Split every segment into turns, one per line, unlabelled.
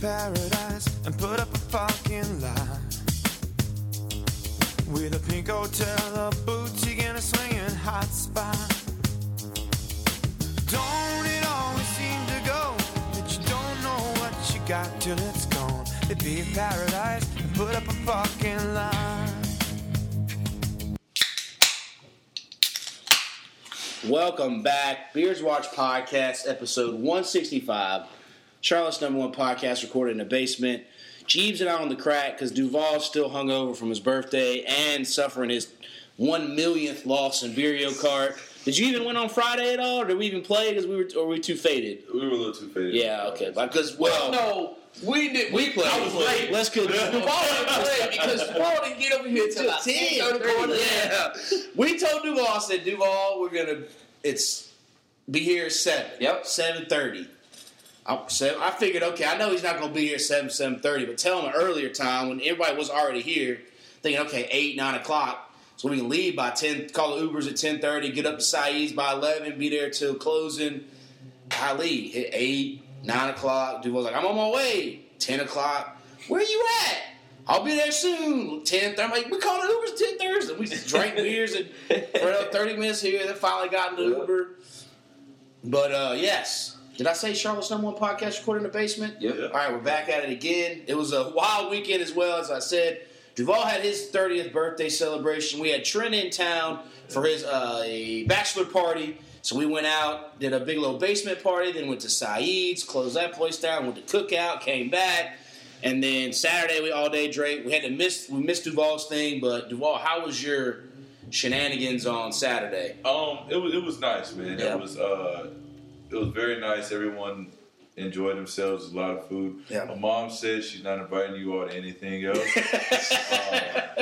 paradise and put up a fucking lie. With a pink hotel, a boutique, and a swinging hot spot. Don't it always seem to go that you don't know what you got till it's gone? They be a paradise and put up a fucking lie.
Welcome back. Beers Watch Podcast, episode 165. Charlotte's number one podcast recorded in the basement. Jeebs and I on the crack because Duvall's still hungover from his birthday and suffering his one millionth loss in Beerio Kart. Did you even win on Friday at all, or did we even play because we were, or were we too faded?
We were a little too faded.
Yeah, okay. Because well,
no, we did.
we played.
I was late.
Let's go.
Duvall didn't play because Duvall didn't get over here till like 10
Yeah, we told Duvall. I said, Duvall, we're gonna. It's be here at seven.
Yep.
seven thirty. I, so I figured, okay, I know he's not going to be here at seven seven thirty, but tell him an earlier time when everybody was already here, thinking, okay, eight nine o'clock, so we can leave by ten. Call the Ubers at ten thirty, get up to Saeed's by eleven, be there till closing. I leave hit eight nine o'clock. Duvall's like, I'm on my way. Ten o'clock. Where you at? I'll be there soon. Ten thirty. I'm like, we called the Ubers at ten thirty. We just drank beers and for thirty minutes here. Then finally got in the Uber. But uh, yes, did I say Charlotte's number one podcast recorded in the basement?
Yep.
Yeah.
All right, we're back at it again. It was a wild weekend as well, as I said. Duvall had his 30th birthday celebration. We had Trent in town for his uh, a bachelor party. So we went out, did a big little basement party, then went to Saeed's, closed that place down, went to cookout, came back, and then Saturday we all day drank. We had to miss we missed Duvall's thing, but Duvall, how was your shenanigans on Saturday?
Um, it was it was nice, man.
Yeah.
It was uh, it was very nice. Everyone enjoyed themselves. A lot of food.
Yeah.
My mom said she's not inviting you all to anything else.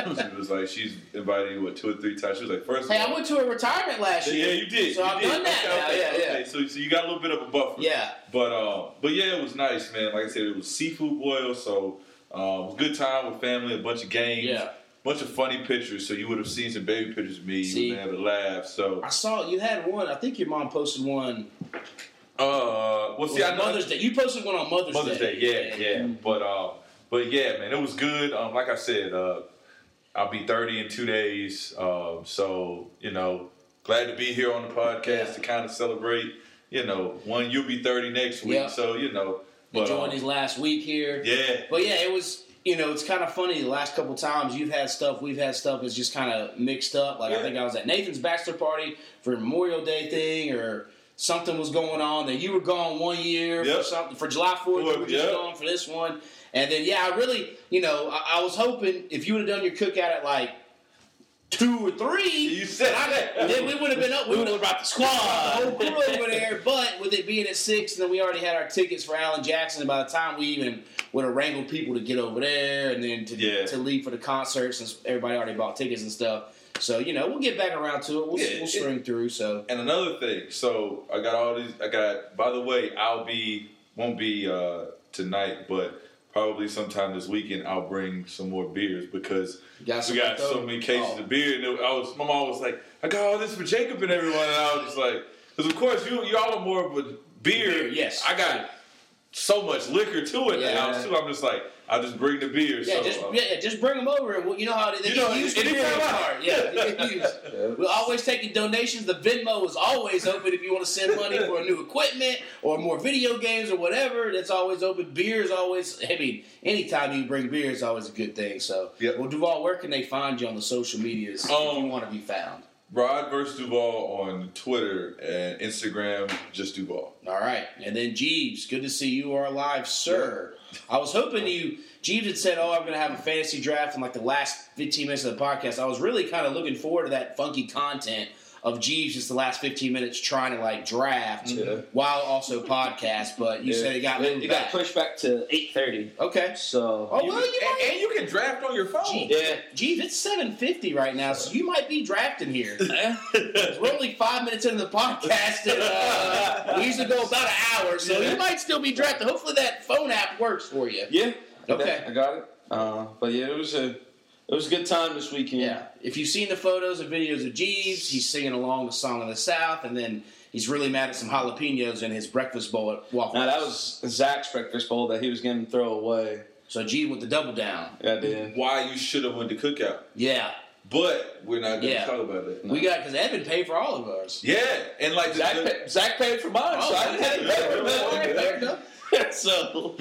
um, she was like she's inviting you what two or three times. She was like first.
Hey,
of
I went to a retirement last year.
Yeah, you did.
So
you
I've
did.
done that
Okay,
now.
okay,
Yeah, yeah.
okay. So, so you got a little bit of a buffer.
Yeah.
But uh, but yeah, it was nice, man. Like I said, it was seafood boil, so uh, it was a good time with family, a bunch of games,
Yeah.
Bunch of funny pictures. So you would have seen some baby pictures of me.
See.
You would have been able to laugh. So
I saw you had one. I think your mom posted one.
uh, well, see,
was
I
it
know
Mother's Day. You posted one on Mother's,
Mother's Day, yeah, yeah. But uh, but yeah, man, it was good. Um, like I said, uh, I'll be thirty in two days. Um, so you know, glad to be here on the podcast
Yeah.
to kind of celebrate. You know, one you'll be thirty next week,
Yeah.
so you know. But,
Enjoying
uh,
his last week here.
yeah,
But yeah, it was. You know, it's kind of funny. The last couple times you've had stuff, we've had stuff. It's just kind of mixed up. Like I think I was at Nathan's bachelor party for Memorial Day thing, or something was going on. That you were gone one year for something for July Fourth. You were just
Yep.
gone for this one. And then yeah, I really, you know, I, I was hoping if you would have done your cookout at like two or three,
You said
I- then we would have been up. We would have brought the squad, the whole crew over there. But with it being at six, and then we already had our tickets for Alan Jackson. And by the time we even would have wrangled people to get over there, and then to
Yeah.
to leave for the concert, since everybody already bought tickets and stuff. So you know, we'll get back around to it. We'll,
Yeah,
we'll
it-
string through. So
And another thing, so I got all these. I got. By the way, I'll be won't be uh, tonight, but probably sometime this weekend I'll bring some more beers because
got
we got so many cases
Oh.
of beer. And it- I was, my mom was like, "I got all this for Jacob and everyone," and I was just like, "Because of course you y'all are more of a beer.
Beer, yes.
I got so much liquor to it
Yeah.
now too. I'm just like, I'll just bring the beer.
yeah,
so,
just
uh,
yeah, yeah, just bring them over, and we'll, you know how they, they
You
get
know,
used to
anytime
beer Yeah, they get used. We're always taking donations. The Venmo is always open if you want to send money for new equipment or more video games or whatever. That's always open. Beer is always. I mean, anytime you bring beer is always a good thing. So,
Yep.
well, Duvall, where can they find you on the social medias if you
Um,
want to be found?
Rod versus Duvall on Twitter and Instagram, just Duvall.
All right, and then Jeebs, good to see you are alive, sir. I was hoping you. Jeebs had said, "Oh, I'm going to have a fantasy draft in like the last 15 minutes of the podcast." I was really kind of looking forward to that funky content of Jeebs just the last 15 minutes trying to like draft
Yeah.
while also podcast. But you said it got moved
it
back.
got pushed back to eight thirty.
Okay.
So
Oh
You
well,
can-
you
and, and you can draft on your phone.
Jeebs,
Yeah.
Jeebs, it's 7:50 right now, so you might be drafting here.
yeah.
We're only five minutes into the podcast, and uh, we usually go about an hour, so
Yeah.
you might still be drafting. Hopefully, that phone app works for you.
yeah.
Okay.
I got it. Uh, but yeah, it was a it was a good time this weekend.
Yeah. If you've seen the photos and videos of Jeebs, he's singing along the song of the South, and then he's really mad at some jalapenos in his breakfast bowl at Waffle
Now that was Zach's breakfast bowl that he was going to throw away.
So G went the double down.
Yeah, dude.
Why you should have went to cookout,
Yeah,
but we're not going to
Yeah.
talk about it.
we got because Evan paid for all of ours.
Yeah, and like the,
Zach,
the-
paid, Zach paid for mine,
Oh,
so I didn't have to pay for
All right, fair
that. so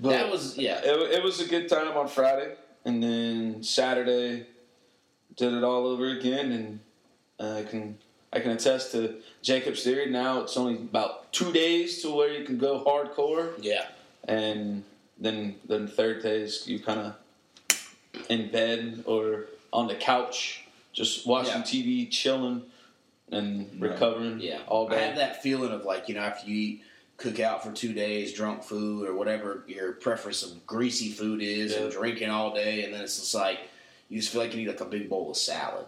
but
That was yeah.
it, it was a good time on Friday, and then Saturday did it all over again, and uh, I can I can attest to Jacob's theory. Now it's only about two days to where you can go hardcore,
Yeah,
and then then third days you kind of in bed or on the couch, just watching
Yeah.
TV, chilling, and recovering.
yeah.
all day.
I have that feeling of like you know after you eat cook out for two days, drunk food or whatever your preference of greasy food is, and drinking all day, and then it's just like you just feel like you need like a big bowl of salad.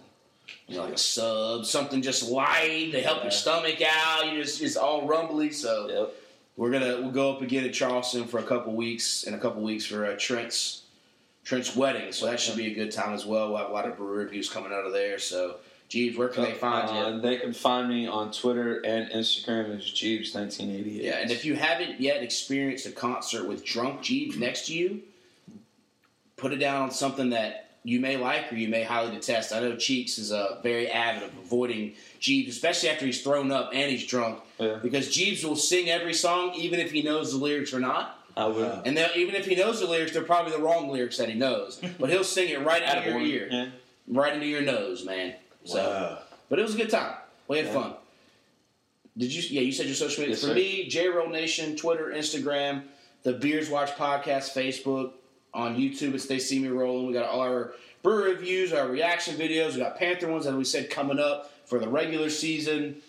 You know, like a sub, something just light to help
Yeah.
your stomach out. You just it's all rumbly. So
Yep.
we're gonna we'll go up again at Charleston for a couple weeks and a couple weeks for uh, Trent's Trent's wedding. So that should be a good time as well. We'll have a lot of brew reviews coming out of there. So, Jeebs, where can they find you?
Uh, they can find me on Twitter and Instagram as Jeebs1988.
Yeah, and if you haven't yet experienced a concert with drunk Jeebs next to you, put it down on something that you may like or you may highly detest. I know Cheeks is uh, very avid of avoiding Jeebs, especially after he's thrown up and he's drunk,
Yeah.
because Jeebs will sing every song even if he knows the lyrics or not.
I would.
And even if he knows the lyrics, they're probably the wrong lyrics that he knows. But he'll sing it right out of
your
ear,
Yeah.
right into your nose, man. So,
Wow.
but it was a good time. We had
Yeah.
fun. Did you? Yeah, you said your social media.
Yes,
For
sir.
me, J Roll Nation, Twitter, Instagram, the Beers Watch Podcast, Facebook, on YouTube. It's They See Me Rolling. We got all our brew reviews, our reaction videos. We got Panther ones, as we said, coming up for the regular season.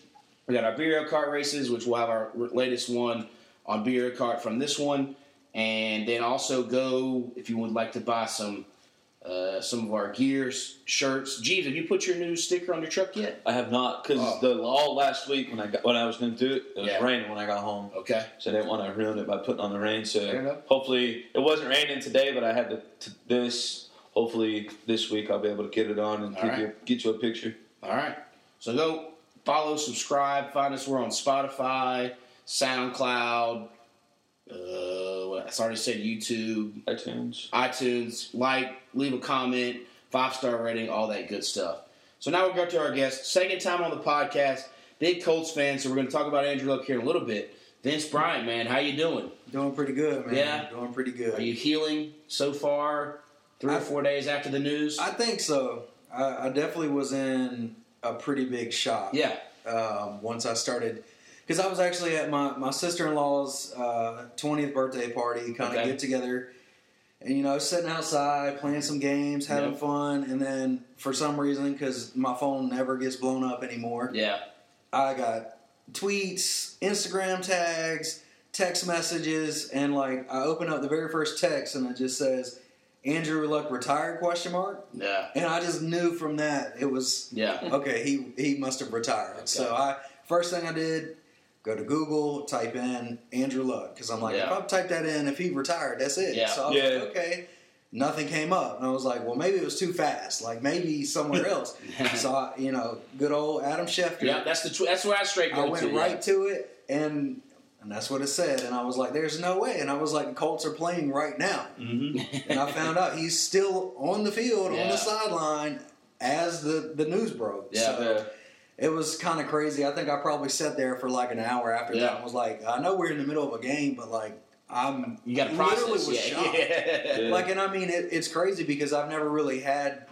We got our beer cart races, which we'll have our latest one on beer cart from this one, and then also go if you would like to buy some. Uh, some of our gears, shirts. Jeebs, have you put your new sticker on your truck yet?
I have not because
Oh.
the all last week when I got when I was going to do it, it was
Yeah.
raining when I got home,
Okay.
so I didn't want to ruin it by putting on the rain. So hopefully it wasn't raining today, but I had to, to this. Hopefully this week I'll be able to get it on and
All right.
you get you a picture.
All right. So go follow, subscribe, find us. We're on Spotify, SoundCloud. Uh, what- I already said YouTube,
iTunes.
iTunes. Like, leave a comment, five star rating, all that good stuff. So now we'll go to our guest. Second time on the podcast. Big Colts fan. So we're going to talk about Andrew Luck here in a little bit. Vince Bryant, man, how you doing?
Doing pretty good, man.
Yeah?
Doing pretty good.
Are you healing so far? Three or four days after the news.
I think so. I, I definitely was in a pretty big shock.
yeah.
Um, once I started, because I was actually at my, my sister in law's uh, 20th birthday party, kind of
Okay.
get together. And, you know, sitting outside, playing some games, having
Yep.
fun. And then for some reason, because my phone never gets blown up anymore,
Yeah.
I got tweets, Instagram tags, text messages, and like I open up the very first text and it just says Andrew Luck retired question mark.
Yeah.
And I just knew from that it was
Yeah.
okay, he he must have retired. So I first thing I did, go to Google, type in Andrew Luck. Because I'm like,
Yeah.
if I type that in, if he retired, that's it.
Yeah.
So I was
Yeah.
like, okay. Nothing came up, and I was like, "Well, maybe it was too fast. Like maybe somewhere else." so, I, you know, good old Adam Schefter.
Yeah, that's the tw- that's where I straight go
I went
to. yeah.
right to it, and and that's what it said. And I was like, "There's no way." And I was like, "The Colts are playing right now."
Mm-hmm.
and I found out he's still on the field on the sideline as the the news broke.
Yeah.
so
Yeah.
It was kind of crazy. I think I probably sat there for like an hour after
Yeah.
that and was like, "I know we're in the middle of a game, but like I'm
You got to
literally
process.
was
Yeah.
shocked."
Yeah.
Like, and I mean, it, it's crazy because I've never really had,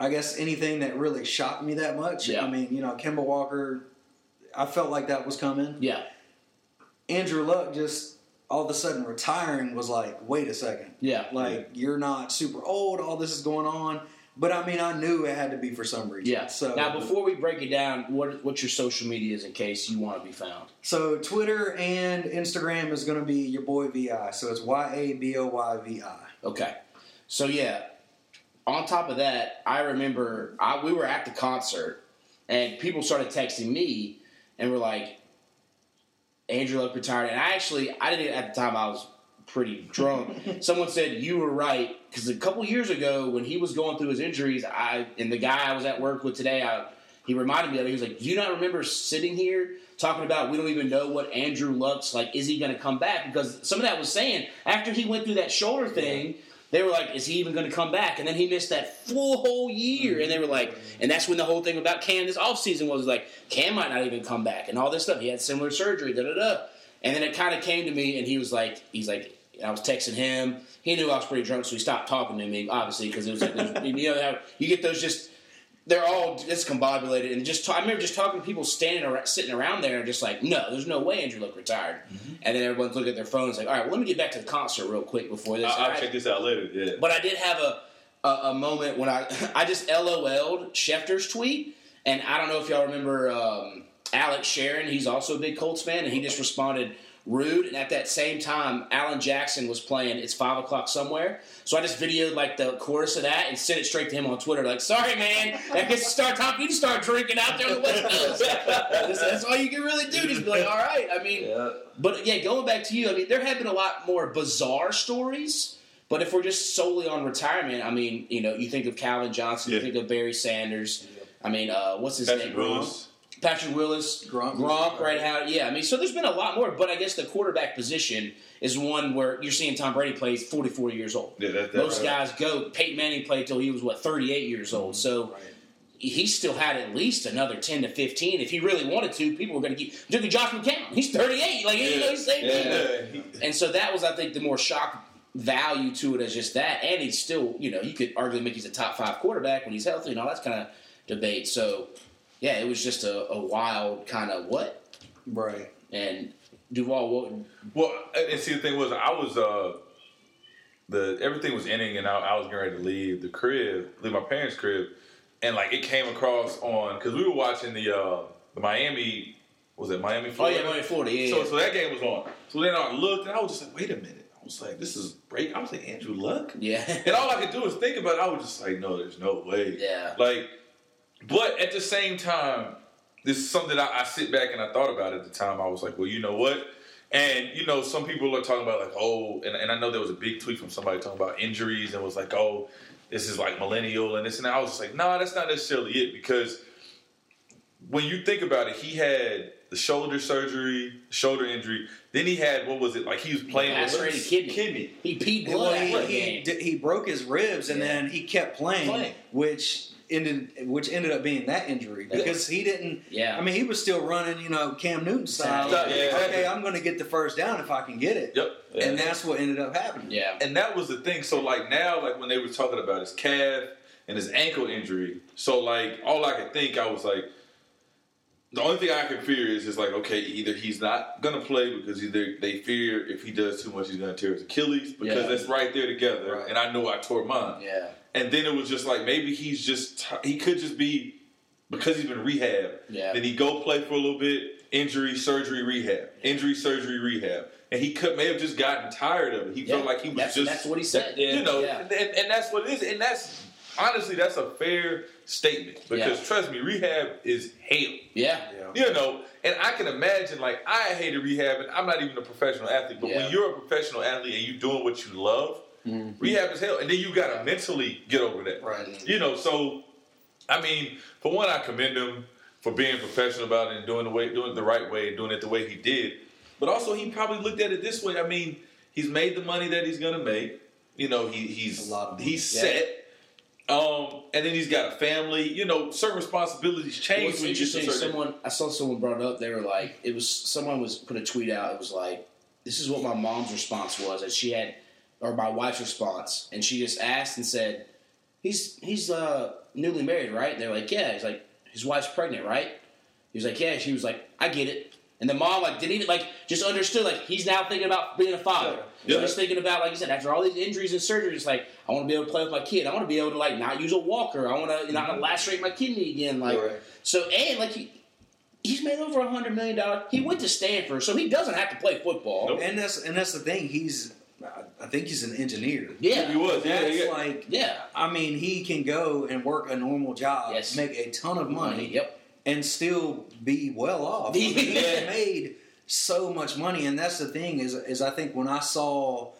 I guess, anything that really shocked me that much.
Yeah.
I mean, you know, Kemba Walker, I felt like that was coming.
Yeah.
Andrew Luck just all of a sudden retiring was like, wait a second.
Yeah.
Like, you're not super old, all this is going on. But I mean, I knew it had to be for some reason.
Yeah.
So
now, before we break it down, what what's your social medias in case you want to be found?
So Twitter and Instagram is going to be your boy Vi. So it's Y A B O Y V I.
Okay. So yeah. On top of that, I remember I, we were at the concert, and people started texting me, and were like, "Andrew Luck retired," and I actually I didn't at the time I was pretty drunk. Someone said you were right because a couple years ago when he was going through his injuries, I and the guy I was at work with today, I he reminded me of it. He was like, "Do you not remember sitting here talking about we don't even know what Andrew Luck's like? Is he going to come back? Because some of that was saying after he went through that shoulder thing." They were like, "Is he even going to come back?" And then he missed that full whole year, and they were like, and that's when the whole thing about Cam this offseason was like, Cam might not even come back, and all this stuff. He had similar surgery, da da da. And then it kind of came to me, and he was like, he's like, I was texting him. He knew I was pretty drunk, so he stopped talking to me, obviously, because it was like, you know, how you get those just, they're all discombobulated. And just, I remember just talking to people standing around, sitting around there, and just like, no, there's no way Andrew Luck retired. And then everyone's looking at their phones, like, all right, well, let me get back to the concert real quick before this.
I'll
right.
check this out later. Yeah.
But I did have a, a, a moment when I I just LOL'd Schefter's tweet, and I don't know if y'all remember um, Alex Sharon. He's also a big Colts fan, and he just responded rude. And at that same time, Alan Jackson was playing "It's Five O'clock Somewhere," so I just videoed like the chorus of that and sent it straight to him on Twitter. Like, sorry, man, I guess start talking. You just start drinking out there on the West Coast. that's, that's all you can really do. Just be like, all right. I mean,
Yeah.
but yeah, going back to you, I mean, there have been a lot more bizarre stories. But if we're just solely on retirement, I mean, you know, you think of Calvin Johnson, you think of Barry Sanders. I mean, uh, what's his
Patrick
name?
Willis.
Patrick Willis,
Gronk.
Gronk, right? How? Yeah, I mean, so there's been a lot more. But I guess the quarterback position is one where you're seeing Tom Brady play 44 years old.
Yeah, that, that,
Most guys go. Peyton Manning played till he was what 38 years old. So he still had at least another 10 to 15 if he really wanted to. People were going to keep. Look at Josh McCown. He's 38. Like you know, he's same.
Yeah.
And so that was, I think, the more shock value to it as just that. And he's still, you know, you could arguably make he's a top five quarterback when he's healthy and all that kind of debate. So, yeah, it was just a, a wild kind of what.
Right.
And Duvall, what,
Well, and see, the thing was, I was uh, the everything was ending, and I, I was getting ready to leave the crib, leave my parents' crib, and like it came across on because we were watching the uh, the Miami, was it Miami?
oh
Florida?
yeah, Miami, Florida, yeah.
So, so that game was on. So then I looked, and I was just like, wait a minute. I was like, this is break. I was like, Andrew Luck.
yeah.
And all I could do was think about it. I was just like, no, there's no way.
Yeah.
Like, but at the same time, this is something I, I sit back and I thought about at the time. I was like, well, you know what? And you know, some people are talking about like, oh, and, and I know there was a big tweet from somebody talking about injuries and was like, oh, this is like millennial and this and that. I was just like, no, nah, that's not necessarily it because when you think about it, he had the shoulder surgery, shoulder injury. Then he had what was it like? He was playing with
Lacerated kidney.
Kidney.
He peed
Well,
blood
he, he, he broke his ribs and
Yeah.
then he kept playing,
Playing.
which ended which ended up being that injury because he didn't.
Yeah.
I mean, he was still running, you know, Cam Newton style.
Yeah,
exactly.
Okay, I'm going to get the first down if I can get it.
Yep.
And that's what ended up happening.
yeah.
and that was the thing. So like now, like when they were talking about his calf and his ankle injury, so like all I could think, I was like, the only thing I can fear is is like, okay, either he's not gonna play because either they fear if he does too much, he's gonna tear his Achilles because
Yeah.
that's right there together,
Right.
and I know I tore mine.
Yeah.
And then it was just like maybe he's just he could just be because he's been rehab.
Yeah.
Then he go play for a little bit, injury, surgery, rehab, injury, surgery, rehab, and he could may have just gotten tired of it. He
Yeah.
felt like he was
that's,
just
that's what he said.
you know,
Yeah.
and, and that's what it is, and that's honestly that's a fair statement because
Yeah.
trust me, rehab is hell.
Yeah.
You know, and I can imagine like I hated rehab, and I'm not even a professional athlete, but
Yeah.
When you're a professional athlete and you're doing what you love, rehab is hell, and then you got to mentally get over that.
Right.
You know, so I mean, for one, I commend him for being professional about it and doing the way, doing it the right way, and doing it the way he did. But also, he probably looked at it this way. I mean, he's made the money that he's gonna make. You know, he, he's
A lot of
he's
Yeah.
set. Um, and then he's got a family. You know, certain responsibilities change
What's
when you get to
interesting?
a certain.
Someone I saw someone brought up. They were like, it was someone was put a tweet out. It was like, this is what my mom's response was, and she had, or my wife's response, and she just asked and said, he's he's uh newly married, right? They're like, yeah. He's like, his wife's pregnant, right? He was like, yeah. She was like, I get it. And the mom like didn't even like just understood like he's now thinking about being a father.
Yeah.
So he's thinking about like you said after all these injuries and surgeries, like I want to be able to play with my kid. I want to be able to like not use a walker. I want to not lacerate my kidney again. Like
Right.
so, and like he he's made over a hundred million dollars. He went to Stanford, so he doesn't have to play football.
Nope.
And that's and that's the thing. He's I think he's an engineer.
Yeah,
he was. Yeah,
That's
yeah.
like
yeah,
I mean, he can go and work a normal job,
Yes.
make a ton of money,
Yep.
and still be well off. I mean, he's
Yeah.
made so much money, and that's the thing is, is I think when I saw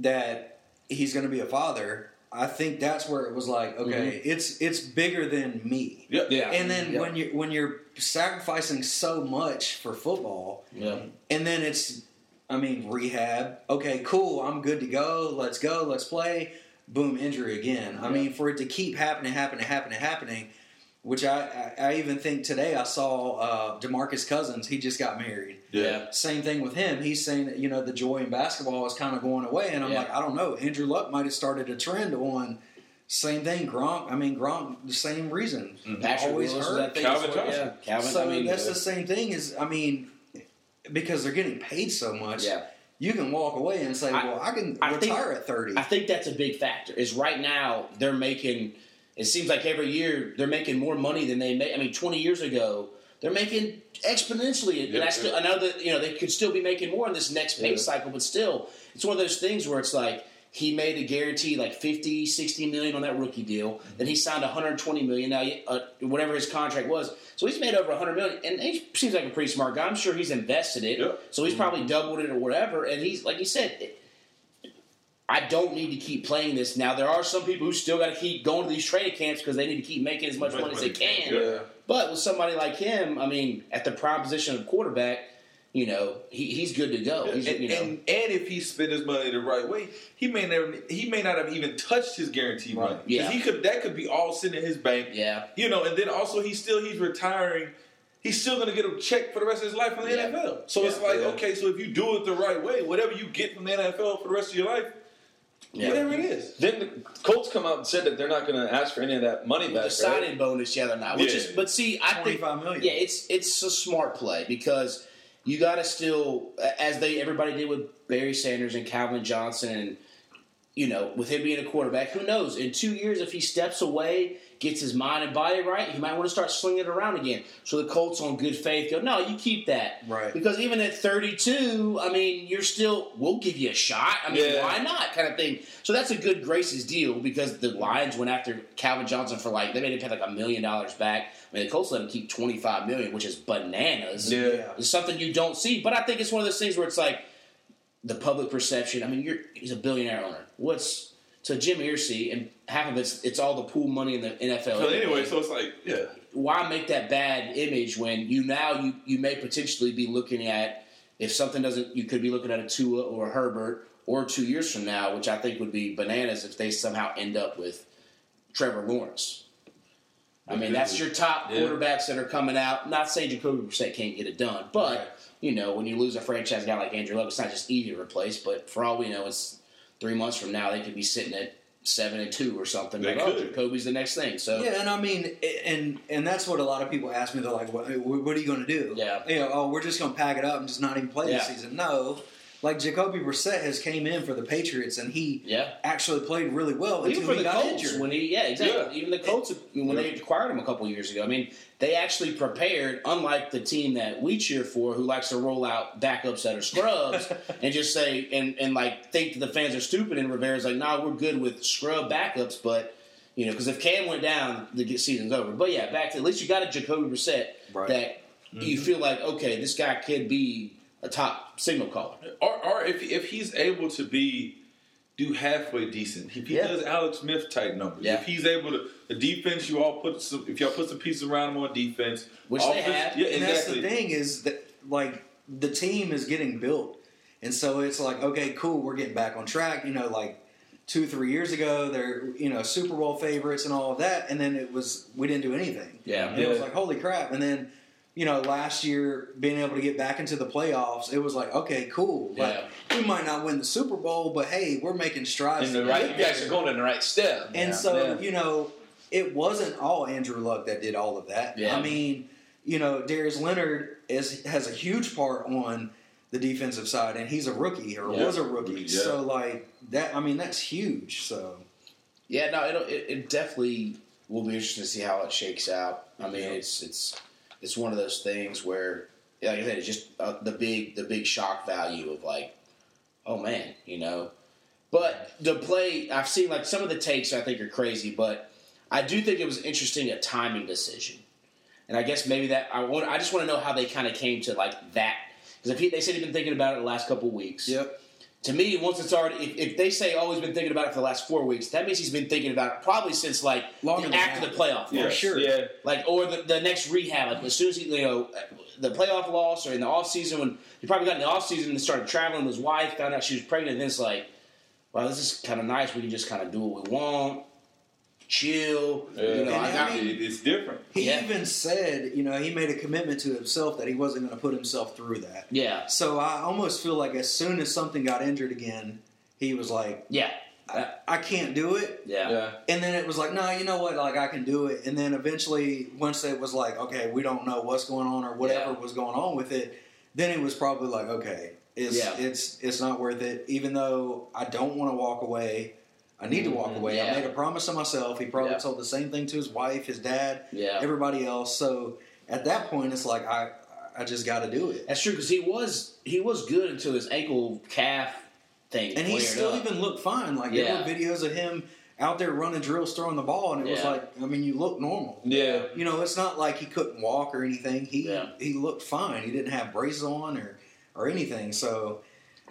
that he's going to be a father, I think that's where it was like, okay, mm-hmm. it's it's bigger than me.
Yeah.
Yeah.
And then
Yeah.
when you when you're sacrificing so much for football,
Yeah.
and then it's, I mean, rehab. Okay, cool. I'm good to go. Let's go. Let's play. Boom, injury again. I mean, for it to keep happening, happening, happening, happening. Which I, I, I even think today I saw uh, Demarcus Cousins. He just got married.
Yeah.
Same thing with him. He's saying that you know the joy in basketball is kind of going away, and I'm
Yeah.
like, I don't know. Andrew Luck might have started a trend on same thing. Gronk. I mean, Gronk. The same reason.
Patrick
Always
Willis,
hurt.
Calvin Johnson.
Yeah. Calvin.
so
I mean,
that's
uh,
the same thing. Is I mean, because they're getting paid so much.
Yeah.
You can walk away and say, "Well, I can
I think-
retire at 30.
I think that's a big factor. Is right now they're making. It seems like every year they're making more money than they made. I mean, twenty years ago they're making exponentially, and
Yeah,
I still I know that you know they could still be making more in this next pay
Yeah.
cycle, but still, it's one of those things where it's like. He made a guarantee like 50, 60 million on that rookie deal. Then he signed 120 million now, uh, whatever his contract was. So he's made over 100 million, and he seems like a pretty smart guy. I'm sure he's invested it,
Yeah.
so he's probably doubled it or whatever. And he's like you said, I don't need to keep playing this. Now there are some people who still got to keep going to these training camps because they need to keep making as much money as they can.
Yeah.
But with somebody like him, I mean, at the prime position of quarterback, you know, he, he's good to go. He's,
and,
you know,
and and if he spent his money the right way, he may never he may not have even touched his guaranteed money.
Yeah.
he could that could be all sitting in his bank.
yeah,
You know, and then also he's still he's retiring. He's still going to get a check for the rest of his life from the
Yeah.
NFL. So it's like,
Yeah.
okay, so if you do it the right way, whatever you get from the NFL for the rest of your life,
yeah.
whatever it is.
Then the Colts come out and said that they're not going to ask for any of that money
the
back. Right?
signing bonus, yeah, they're not. Which
Yeah.
is, but see, I think
25 million.
Yeah, it's it's a smart play because you got to still, as they everybody did with Barry Sanders and Calvin Johnson, and you know, with him being a quarterback, who knows? In two years, if he steps away, gets his mind and body right, he might want to start slinging it around again. So the Colts, on good faith, go, no, you keep that,
Right.
Because even at 32, I mean, you're still, we'll give you a shot. I mean,
Yeah.
why not? Kind of thing. So that's a good graces deal because the Lions went after Calvin Johnson for like they made him pay like a million dollars back. I mean, the Colts let him keep 25 million, which is bananas.
Yeah.
It's something you don't see. But I think it's one of those things where it's like the public perception. I mean, you're he's a billionaire owner. What's to Jim Irsay, and half of it's it's all the pool money in the NFL.
So anyway, so it's like, yeah,
why make that bad image when you now you you may potentially be looking at if something doesn't you could be looking at a Tua or a Herbert or two years from now, which I think would be bananas if they somehow end up with Trevor Lawrence. I mean, that's your top
Yeah.
quarterbacks that are coming out. Not saying Jacoby Brissett can't get it done, but
Right.
you know, when you lose a franchise guy like Andrew Luck, it's not just easy to replace. But for all we know, it's three months from now they could be sitting at seven and two or something.
They
like, oh,
could.
Jacoby's the next thing. So
Yeah, and I mean, and and that's what a lot of people ask me. They're like, "What, what are you going to do?"
Yeah.
you know, oh, we're just going to pack it up and just not even play
Yeah.
this season. No, like Jacoby Brissett has came in for the Patriots and he
yeah.
actually played really well
Even
until
for
he
the
got
Colts,
injured.
when he, yeah, exactly.
Yeah.
Even the Colts, when they acquired him a couple years ago, I mean, they actually prepared. Unlike the team that we cheer for, who likes to roll out backups that are scrubs and just say and and like think that the fans are stupid. And Rivera's like, nah, we're good with scrub backups, but you know, because if Cam went down, the season's over. But yeah, back to at least you got a Jacoby Brissett
Right.
that you mm-hmm. feel like okay, this guy could be a top signal caller.
or or if if he's able to be do halfway decent, if he
Yeah.
does Alex Smith type numbers,
Yeah.
if he's able to the defense, you all put some if y'all put some pieces around him on defense,
Which they have.
yeah,
and
exactly.
that's the thing is that like the team is getting built, and so it's like okay, cool, we're getting back on track. You know, like two, three years ago, they're you know Super Bowl favorites and all of that, and then it was we didn't do anything.
Yeah.
And it was like holy crap, and then. You know, last year being able to get back into the playoffs, it was like, okay, cool. Like, we might not win the Super Bowl, but hey, we're making strides.
In the right,
get
you guys
there.
are going in the right step.
And
Yeah.
so,
Yeah.
you know, it wasn't all Andrew Luck that did all of that.
Yeah.
I mean, you know, Darius Leonard is has a huge part on the defensive side, and he's a rookie or
Yeah.
was a rookie.
Yeah.
So, like that, I mean, that's huge. So,
Yeah, no, it'll, it it definitely will be interesting to see how it shakes out. I mean, it's it's it's one of those things where, like I said, it's just uh, the big the big shock value of like, oh man, you know. But the play, I've seen like some of the takes I think are crazy, but I do think it was interesting a timing decision, and I guess maybe that I want I just want to know how they kind of came to like that. Because if he, they said he'd been thinking about it the last couple weeks,
yep,
to me, once it's already, if, if they say, oh, he's been thinking about it for the last four weeks, that means he's been thinking about it probably since like
Longer
the,
than
after
that.
the playoff.
Yeah.
loss.
sure.
Yeah.
Like, or the, the next rehab, like as soon as he, you know, the playoff loss or in the off season when he probably got in the off season and started traveling with his wife, found out she was pregnant, and then it's like, wow, this is kind of nice. We can just kind of do what we want, chill.
Yeah.
You know,
And
I got
I mean-
it's different.
He
Yeah.
even said, you know, he made a commitment to himself that he wasn't going to put himself through that.
yeah,
So I almost feel like as soon as something got injured again, he was like,
yeah,
I, I can't do it.
yeah,
Yeah.
And then it was like, no, you know what? Like I can do it. And then eventually, once it was like, okay, we don't know what's going on or whatever
Yeah.
was going on with it, then it was probably like, okay, it's
Yeah.
it's it's not worth it. Even though I don't want to walk away, I need to walk mm-hmm. away. I made a promise to myself. He probably
Yeah.
told the same thing to his wife, his dad,
yeah.
everybody else. So at that point, it's like I I just got to do it.
That's true because he was he was good until his ankle calf thing.
And he still
up.
even looked fine. Like
Yeah.
there were videos of him out there running drills, throwing the ball, and it was like, I mean, you look normal.
Yeah.
You know, it's not like he couldn't walk or anything. He
Yeah.
he looked fine. He didn't have braces on or or anything. So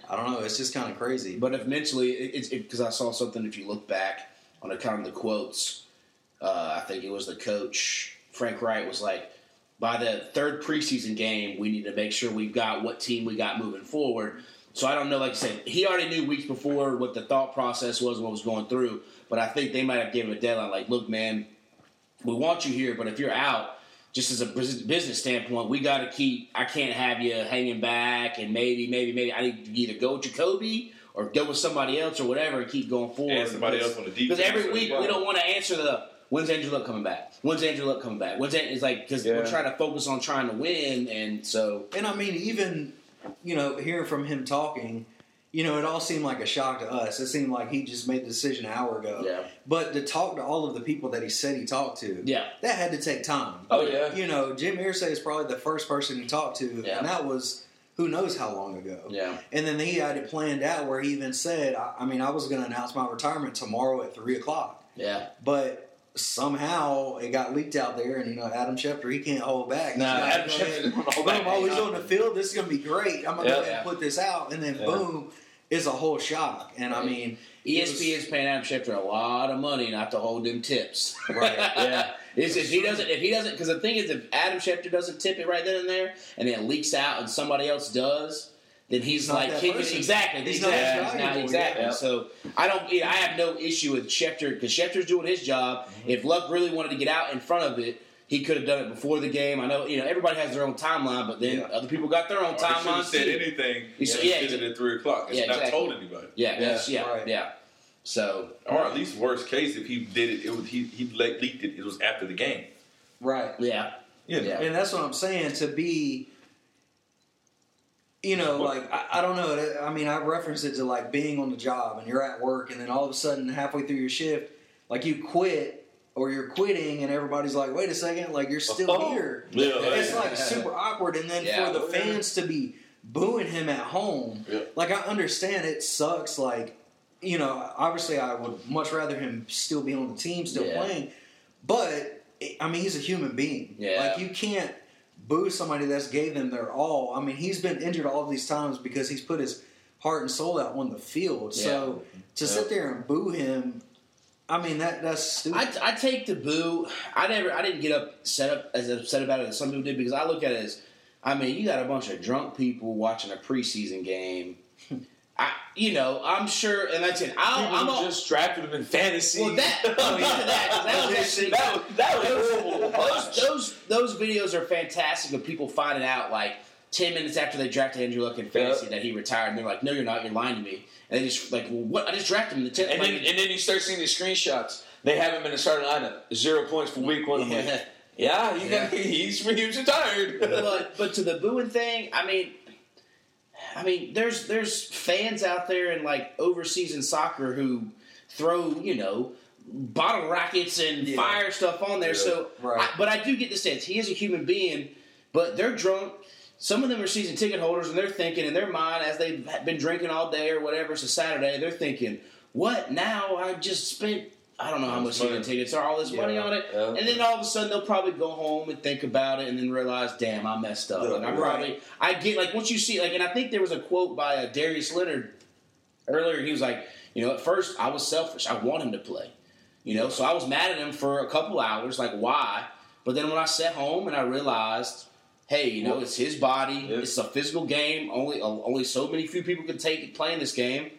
I don't know. It's just kind of crazy.
But if mentally, it- it's because I saw something. If you look back on the kind of the quotes, uh, I think it was the coach Frank Reich was like, by the third preseason game, we need to make sure we've got what team we got moving forward. So I don't know. Like I said, he already knew weeks before what the thought process was, what was going through. But I think they might have given a deadline. Like, look, man, we want you here, but if you're out, just as a business standpoint, we got to keep. I can't have you hanging back, and maybe, maybe, maybe I need to either go with Jacoby or go with somebody else or whatever, and keep going forward.
And somebody
Because-
else on the defense.
Because every
or-
week we don't want to answer the when's Andrew Luck coming back? When's Andrew Luck coming back? When's Andrew, it's like because
Yeah.
we're trying to focus on trying to win, and so
And I mean, even you know, hearing from him talking, you know, it all seemed like a shock to us. It seemed like he just made the decision an hour ago.
Yeah.
But to talk to all of the people that he said he talked to,
yeah,
that had to take time.
Oh, yeah.
You know, Jim Irsay is probably the first person he talked to,
Yeah.
and that was who knows how long ago.
yeah,
And then he had it planned out where he even said, I, I mean, I was going to announce my retirement tomorrow at three o'clock,
yeah.
but somehow it got leaked out there, and you know, Adam Schefter, he can't hold back. He's
Nah, Adam Schefter don't hold back.
oh, on the field. This is going to be great. I'm going to
Yeah.
go ahead and put this out, and then
Yeah.
boom, it's a whole shock. And I
Right.
mean,
ESPN's paying Adam Schefter a lot of money not to hold them tips.
Right.
Yeah.
It's if he doesn't, if he doesn't, because the thing is, if Adam Schefter doesn't tip it right then and there, and then it leaks out, and somebody else does, then he's,
He's
like kicking exactly.
He's
exactly. Not-
valuable,
exactly.
yeah.
So I don't. I have no issue with Schefter because Schefter's doing his job.
Mm-hmm.
If Luck really wanted to get out in front of it. He could have done it before the game. I know, you know, everybody has their own timeline, but then
Yeah.
other people got their own oh,
Or he should have
timeline
said
too.
anything.
He
He
said-
should
yeah,
have said it at three o'clock. It's
Yeah,
not
exactly.
told anybody.
Yeah, that's, yeah,
right.
yeah. So,
Or at least worst case, if he did it, it was he he leaked it. It was after the game.
right.
yeah,
You know.
Yeah.
And that's what I'm saying. To be, you know, like I, I don't know. I mean, I reference it to like being on the job and you're at work, and then all of a sudden, halfway through your shift, like you quit or you're quitting, and everybody's like, "Wait a second, like you're still
Oh.
here."
Yeah,
It's
like-
like super awkward, and then
Yeah.
for the oh, fans to be booing him at home,
Yeah.
like I understand it sucks. Like you know, obviously, I would much rather him still be on the team, still
Yeah.
playing, but I mean, he's a human being.
Yeah.
Like you can't boo somebody that's gave them their all. I mean, he's been injured all these times because he's put his heart and soul out on the field. So to
Yeah.
sit there and boo him, I mean that that's stupid.
I, I take the boo. I never, I didn't get upset up as upset about it as some people did because I look at it as, I mean, you got a bunch of drunk people watching a preseason game. I, you know, I'm sure, and that's it. I'm all,
just drafted him in fantasy.
well that, get to that that was actually
that was, that was horrible
those, those those videos are fantastic of people finding out like ten minutes after they drafted Andrew Luck in fantasy
Yeah.
that he retired, and they're like, "No, you're not. You're lying to me." And they just like, "Well, what? I just drafted him in the tenth.
And then, and then you start seeing these screenshots. They have him in starting lineup. Zero points for week one. I'm like,
Yeah.
yeah, you
Yeah.
got, he's, he's retired.
but but to the booing thing, I mean, I mean, there's there's fans out there in like overseas in soccer who throw you know bottle rockets and
Yeah.
fire stuff on there.
Yeah.
So,
Right.
I, but I do get the sense he is a human being, but they're drunk. Some of them are season ticket holders, and they're thinking in their mind as they've been drinking all day or whatever. It's a Saturday. They're thinking, "What now? I just spent." I don't know how much season tickets are, all this
Yeah.
money on it,
Yeah.
and then all of a sudden they'll probably go home and think about it, and then realize, damn, I messed up.
Yeah,
Like I
right.
probably, I get like once you see like, and I think there was a quote by uh, Darius Leonard earlier. He was like, you know, at first I was selfish. I want him to play. You know, so I was mad at him for a couple hours, like why? But then when I sat home and I realized, hey, you know, it's his body.
Yeah.
It's a physical game. Only uh, only so many few people can take it playing this game.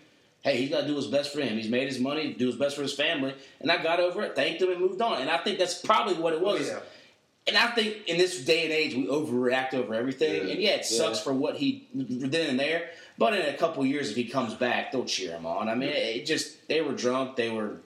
Hey, he's got to do his best for him. He's made his money, do his best for his family, and I got over it, thanked him, and moved on. And I think that's probably what it was.
yeah.
And I think in this day and age, we overreact over everything.
Yeah.
And yeah, it sucks
Yeah.
for what he then and there. But in a couple years, if he comes back, they'll cheer him on. I mean, it just they were drunk. They were.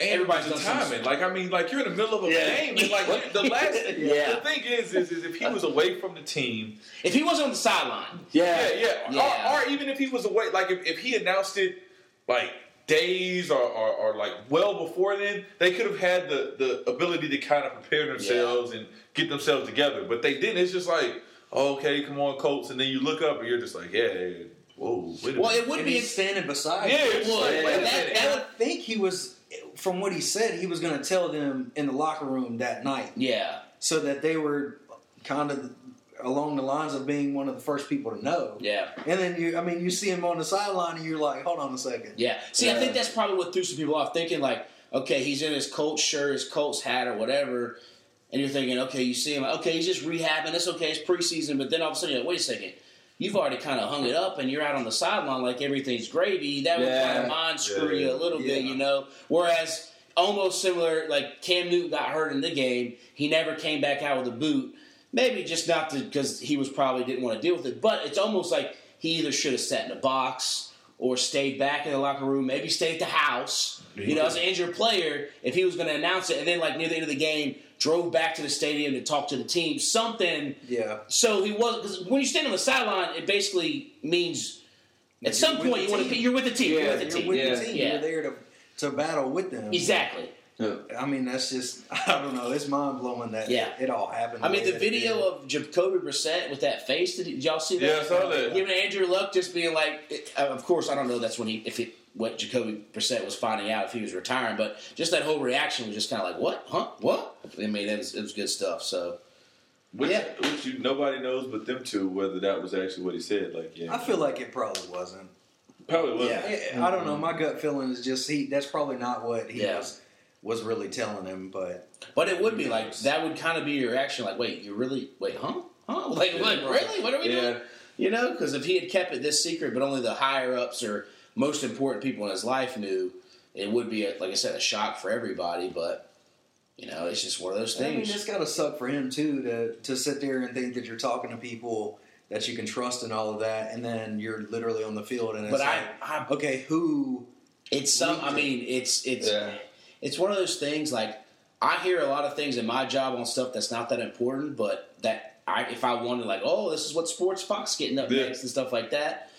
And
Everybody's
the
done some-
timing. Like I mean, like you're in the middle of a
Yeah.
game, and like the last.
Yeah.
The thing is, is, is if he was away from the team,
If he wasn't on the sideline,
yeah, yeah,
Yeah.
Or, or even if he was away, like if, if he announced it, like days or, or, or like well before then, they could have had the the ability to kind of prepare themselves and get themselves together. But they didn't. It's just like, oh, okay, come on, Colts, and then you look up and you're just like, yeah, whoa, wait a
well,
minute.
it would
and
be.
he's standing beside.
Yeah,
him.
it's
would.
like, wait a
That- that
And I think he was, from what he said, he was going to tell them in the locker room that night,
Yeah,
so that they were kind of along the lines of being one of the first people to know.
yeah,
And then you, I mean, you see him on the sideline, and you're like, hold on a second.
yeah. See, I think that's probably what threw some people off. Thinking like, okay, he's in his Colts shirt, his Colts hat, or whatever, and you're thinking, okay, you see him, okay, he's just rehabbing. It's okay, it's preseason. But then all of a sudden, you're like, wait a second. You've already kind of hung it up, and you're out on the sideline like everything's gravy. That would
Yeah.
kind of mind screw
Yeah.
you a little bit, you know. Whereas almost similar, like Cam Newton got hurt in the game, he never came back out with a boot. Maybe just not because he was probably didn't want to deal with it, but it's almost like he either should have sat in a box or stayed back in the locker room, maybe stayed at the house. You know, as an injured player, if he was going to announce it and then like near the end of the game, drove back to the stadium to talk to the team, something.
Yeah.
So he was because when you stand on the sideline, it basically means at some
You're with
point you want to you're with the team.
Yeah,
you're with the
You're
team.
with
Yeah.
the team.
Yeah.
You're there to to battle with them.
Exactly.
Yeah.
I mean, that's just I don't know. It's mind blowing that
Yeah.
it all happened.
I mean, the video
did.
of Jacoby Brissett with that face. Did, did y'all see that?
Yeah, I saw that.
Giving Andrew Luck just being like, it, uh, of course, I don't know. That's when he, if it, what Jacoby Brissett was finding out if he was retiring, but just that whole reaction was just kind of like, what, huh, what? I mean, it was, it was good stuff. So
Which,
Yeah.
which you, nobody knows but them two whether that was actually what he said. Like, yeah,
I feel like it probably wasn't.
probably was.
Yeah, I don't know. My gut feeling is just he. That's probably not what he
Yeah.
was was really telling him. But
But it would be like that would kind of be your reaction, like, wait, you really, wait, huh, huh, like, like really, what are we
Yeah.
doing? You know, because if he had kept it this secret, but only the higher ups or most important people in his life knew, it would be, a, like I said, a shock for everybody. But you know, it's just one of those
I mean,
things.
it's got to suck for him too to to sit there and think that you're talking to people that you can trust and all of that, and then you're literally on the field and it's
but I,
like,
I,
okay, who?
it's some. I mean, it's it's
Yeah.
it's one of those things. Like I hear a lot of things in my job on stuff that's not that important, but that I if I wanted, like, oh, this is what Sports Fox getting up
Yeah.
next and stuff like that.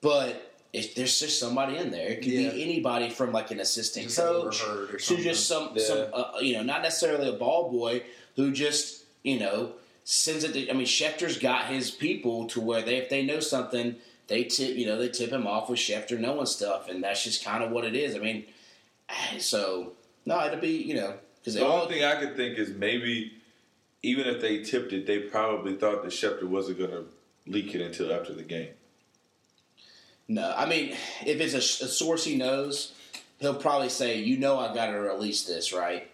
But if there's just somebody in there. It could
Yeah.
be anybody from like an assistant
Just
coach
or
to just some
Yeah.
some uh, you know not necessarily a ball boy who just you know sends it. To, I mean, Schefter's got his people to where they if they know something. They tip, you know, they tip him off with Schefter knowing stuff, and that's just kind of what it is. I mean, so no, it'll be you know because
The only thing I could think is maybe even if they tipped it, they probably thought that Schefter wasn't going to leak it until after the game.
No, I mean, if it's a, a source he knows, he'll probably say, "You know, I got to release this, right?"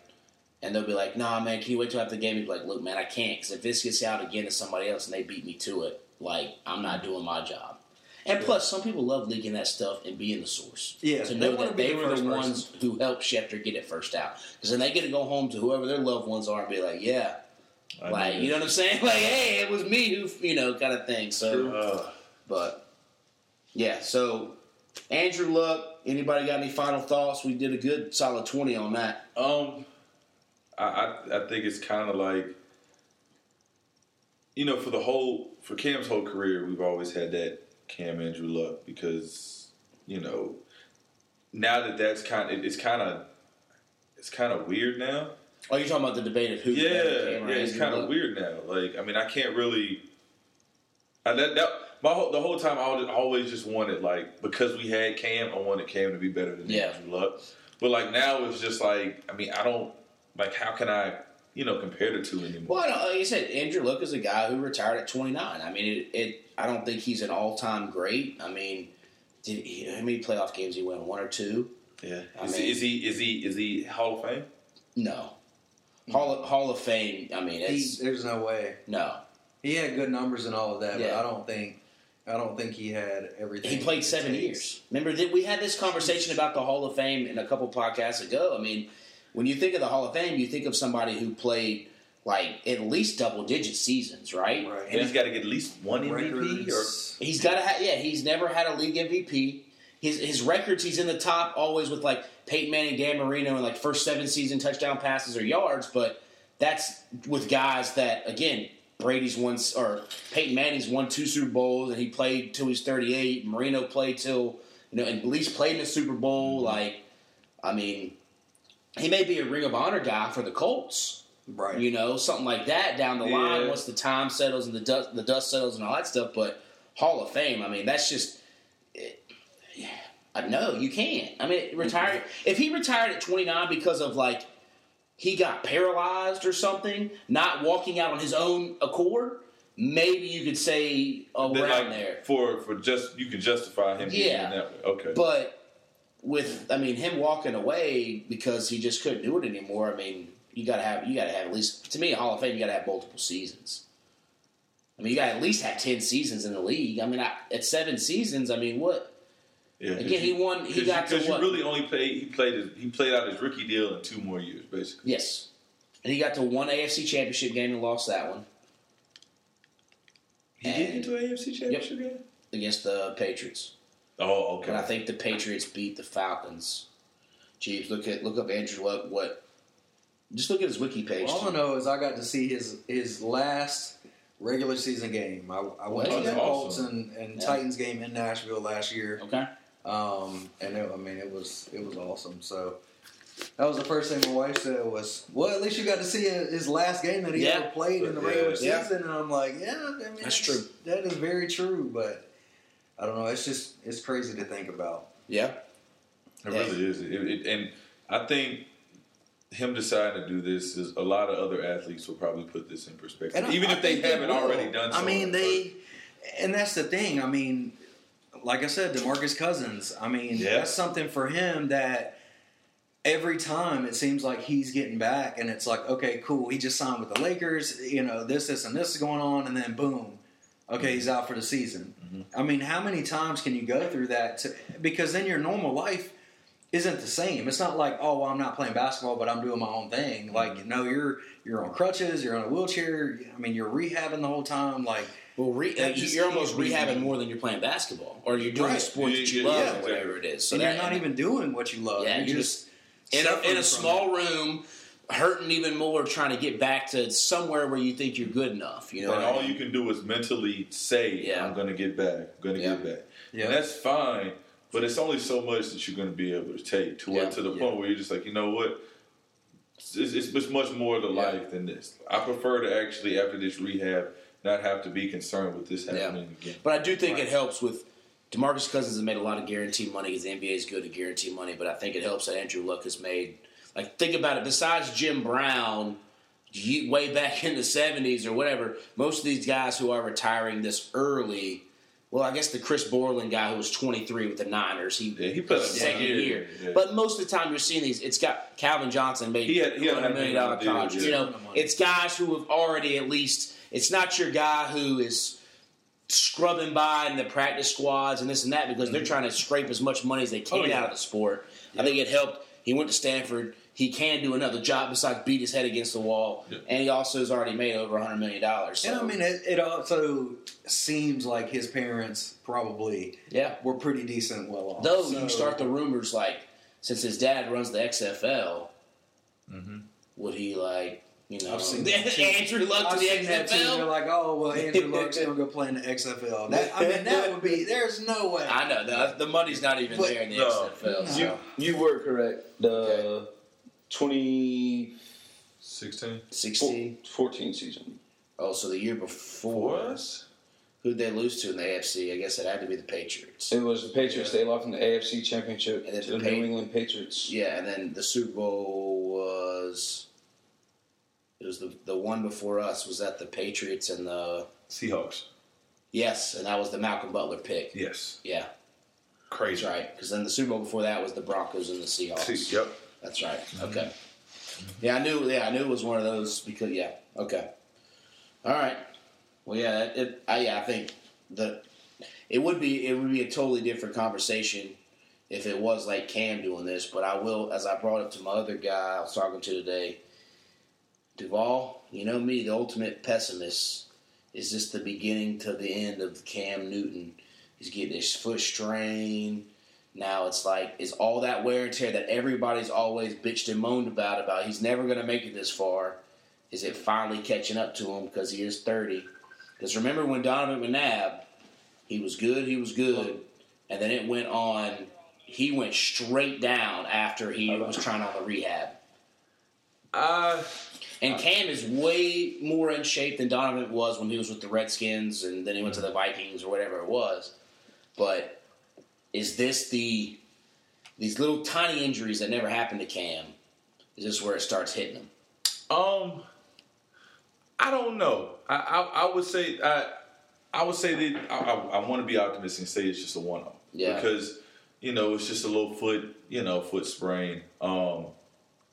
And they'll be like, "Nah, man, can you wait till after the game?" He'd be like, "Look, man, I can't because if this gets out again to somebody else and they beat me to it, like I'm not doing my job." And plus, some people love leaking that stuff and being the source.
Yeah,
to know that they
the
were the
person.
ones who helped Schefter get it first out. Because then they get to go home to whoever their loved ones are and be like, "Yeah,
I
like you know what I'm saying? Like, hey, it was me who, you know, kind of thing." So.
Uh,
But yeah, so Andrew Luck. Anybody got any final thoughts? We did a good solid twenty on that.
Um, I, I I think it's kind of like, you know, for the whole for Cam's whole career, we've always had that Cam Andrew Luck because you know now that that's kind of it's kind of it's kind of weird now.
Oh, you're talking about the debate of who?
Yeah,
better, Cam or
yeah, it's kind of weird now. Like, I mean, I can't really. I, that, that my whole, the whole time I always, always just wanted like because we had Cam, I wanted Cam to be better than
Yeah.
Andrew Luck. But like now it's just like I mean I don't like how can I you know compare the two anymore?
Well, I don't- like I said, Andrew Luck is a guy who retired at 29. I mean, it. it I don't think he's an all-time great. I mean, Did he, how many playoff games he won? One or two?
Yeah.
I
Is,
mean-
he, is he is he is he Hall of Fame?
No. Hall of, Hall of Fame. I mean,
He, there's no way.
no.
He had good numbers and all of that,
Yeah.
but I don't think I don't think he had everything.
He played seven
takes.
years. Remember that we had this conversation about the Hall of Fame in a couple podcasts ago. I mean, when you think of the Hall of Fame, you think of somebody who played like at least double digit seasons, right?
Right.
And he's got to get at least one MVP. Or
He's got to have yeah. He's never had a league MVP. His his records, he's in the top always with like Peyton Manning, Dan Marino, and like first seven season touchdown passes or yards. But that's with guys that again, Brady's won or Peyton Manning's won two Super Bowls and he played till he's thirty eight. Marino played till you know, and at least played in the Super Bowl. Mm-hmm. Like, I mean, he may be a Ring of Honor guy for the Colts
Right.
you know, something like that down the line once the time settles and the dust, the dust settles and all that stuff. But Hall of Fame, I mean, that's just. It, yeah, I know you can't. I mean, retire if he retired at 29 because of like he got paralyzed or something, not walking out on his own accord. Maybe you could say around
Then, like,
there,
for for just you can justify him
Yeah.
that way. Okay.
but with I mean him walking away because he just couldn't do it anymore. I mean, you gotta have you gotta have at least to me a Hall of Fame. You gotta have multiple seasons. I mean, you gotta at least have ten seasons in the league. I mean, I, at seven seasons, I mean, what?
Yeah,
Again, he won. He got
because
what?
you really only played. He played. His, he played out his rookie deal in two more years, basically.
yes, and he got to one AFC Championship game and lost that one
He did
And-
get to an AFC Championship game.
against the Patriots.
Oh, okay.
And I think the Patriots beat the Falcons. Jeebs, look at look up Andrew Luck. What? Just look at his wiki page.
All I know is I got to see his his last regular season game. I, I went
Oh,
to
that's
the Colts
awesome.
and, and
Yeah.
Titans game in Nashville last year,
Okay.
Um, and it, I mean it was it was awesome. So that was the first thing my wife said was, "Well, at least you got to see his last game that he
Yeah.
ever played in the
Yeah.
regular
Yeah.
season." And I'm like, "Yeah, I mean,
That's true.
That is very true." But I don't know. It's just it's crazy to think about.
Yeah.
It
Yeah.
really is. It, it, and I think him deciding to do this is a lot of other athletes will probably put this in perspective,
And I-
even
I
if they haven't
will.
already done so.
I mean, they, and that's the thing. I mean, like I said, DeMarcus Cousins. I mean,
Yeah.
that's something for him that every time it seems like he's getting back, and it's like, okay, cool. He just signed with the Lakers. You know, this, this, and this is going on, and then boom, okay, he's out for the season.
Mm-hmm.
I mean, how many times can you go through that? To, because then your normal life isn't the same. It's not like, oh, well, I'm not playing basketball, but I'm doing my own thing. Like, no, you're you're on crutches, you're on a wheelchair. I mean, you're rehabbing the whole time. Like,
Well, re- uh,
just
you're almost rehabbing more than you're playing basketball, or you're doing
Right.
the sport that you
Yeah,
love,
yeah,
or whatever it is. So
and you're
that-
not even doing what you love.
Yeah,
you're
you're
just
in a, in a small room, hurting even more, trying to get back to somewhere where you think you're good enough. You know,
and all
mean?
you can do is mentally say,
Yeah.
"I'm going to get back. I'm going to get back,"
Yeah.
and that's fine. But it's only so much that you're going to be able to take to to the point where you're just like, you know what? It's, it's, it's much more to life than this. I prefer to actually, after this rehab, not have to be concerned with this
Yeah.
happening again.
But I do think it helps with Demarcus Cousins has made a lot of guaranteed money because the NBA is good at guaranteed money. But I think it helps that Andrew Luck has made. Like think about it. Besides Jim Brown, way back in the '70s or whatever, most of these guys who are retiring this early. Well, I guess the Chris Borland guy who was 23 with the Niners, he,
Yeah, he put up
second year.
year, yeah.
But most of the time, you're seeing these. It's got Calvin Johnson made
He had- he had
$100 million
$100 million
contract. You know, it's guys who have already at least. It's not your guy who is scrubbing by in the practice squads and this and that because they're mm-hmm. trying to scrape as much money as they can
Oh, yeah.
out of the sport. I think it helped. He went to Stanford. He can do another job besides beat his head against the wall,
Yeah.
and he also has already made over hundred million dollars. So,
And I mean, it, it also seems like his parents probably
yeah.
were pretty decent, well off.
Though
So-
you start the rumors like, since his dad runs the XFL, mm-hmm. would he like you know
I've seen that too.
Andrew Luck to
I've
the
seen that too. They're like, oh well, Andrew Luck's gonna go play in the XFL. That, I mean, that would be. There's no way.
I know the, the money's not even
But-
there in the
No.
XFL. So.
You you were correct. The
Okay.
2014
16
16.
season.
Oh, so the year before,
for us.
who'd they lose to in the AFC? I guess it had to be the Patriots.
It was the Patriots. They lost in the AFC Championship
And then
to
the
the
Pa-
New England Patriots.
Yeah, and then the Super Bowl was it was the the one before us. Was that the Patriots and the
Seahawks.
yes, and that was the Malcolm Butler pick.
Yes.
Yeah,
crazy.
That's right. Because then the Super Bowl before that was the Broncos and the Seahawks.
Yep.
That's right.
Mm-hmm.
Okay. Yeah, I knew. Yeah, I knew it was one of those because yeah. Okay. All right. Well, yeah. It, it, I, yeah, I think the it would be it would be a totally different conversation if it was like Cam doing this. But I will, as I brought up to my other guy I was talking to today, Duvall. You know me, the ultimate pessimist. Is this the beginning to the end of Cam Newton? He's getting his foot strained. Now it's like it's all that wear and tear that everybody's always bitched and moaned about. About he's never going to make it this far. Is it finally catching up to him because he is thirty? Because remember when Donovan McNabb, he was good, he was good, and then it went on. He went straight down after he was trying on the rehab.
Uh,
And Cam is way more in shape than Donovan was when he was with the Redskins and then he went to the Vikings or whatever it was. But is this the these little tiny injuries that never happened to Cam? Is this where it starts hitting him?
Um, I don't know. I I, I would say I I would say that I, I, I want to be optimistic and say it's just a one off.
Yeah.
Because you know it's just a little foot you know foot sprain. Um,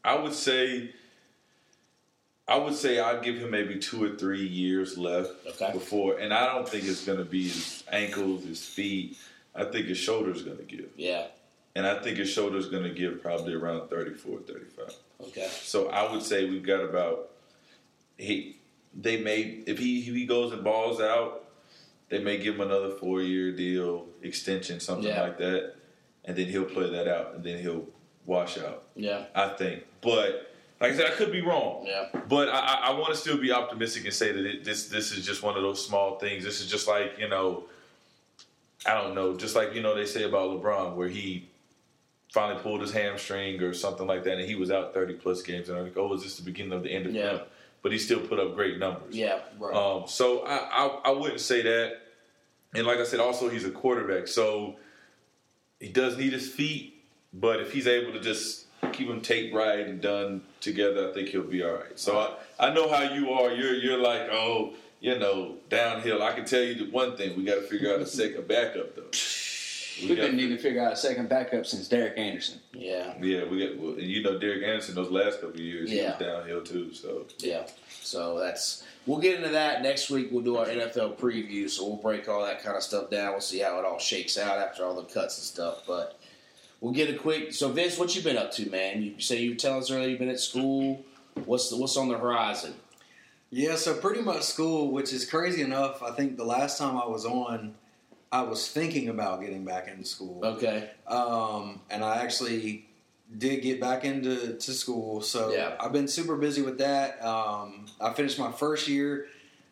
I would say. I would say I'd give him maybe two or three years left
Okay.
before, and I don't think it's going to be his ankles, his feet. I think his shoulder's going to give,
Yeah.
and I think his shoulder's going to give probably around 34, 35.
Okay.
So I would say we've got about he they may if he if he goes and balls out, they may give him another four year deal extension, something
Yeah.
like that, and then he'll play that out, and then he'll wash out.
Yeah.
I think, but like I said, I could be wrong.
Yeah.
But I, I, want to still be optimistic and say that it, this this is just one of those small things. This is just like you know, I don't know, just like you know they say about LeBron, where he finally pulled his hamstring or something like that, and he was out thirty plus games, and I'm like, oh, is this the beginning of the end of
Yeah.
him? But he still put up great numbers.
Yeah.
Right.
Um, so I, I I wouldn't say that. And like I said, also he's a quarterback, so he does need his feet. But if he's able to just keep him taped right and done together, I think he'll be all right. So I, I know how you are. You're you're like oh you know downhill. I can tell you the one thing we got to figure out a second backup though. We
We've
got-
been needing to figure out a second backup since Derek Anderson.
Yeah.
yeah, we got. Well, and you know, Derek Anderson those last couple of years, he
Yeah.
was downhill too. So
Yeah. So that's we'll get into that next week. We'll do our NFL preview, so we'll break all that kind of stuff down. We'll see how it all shakes out after all the cuts and stuff. But we'll get a quick. So Vince, what you been up to, man? You say you were telling us earlier you've been at school. What's the, what's on the horizon?
Yeah, so pretty much school, which is crazy enough. I think the last time I was on, I was thinking about getting back into school.
Okay.
Um, and I actually did get back into to school. So
Yeah.
I've been super busy with that. Um, I finished my first year.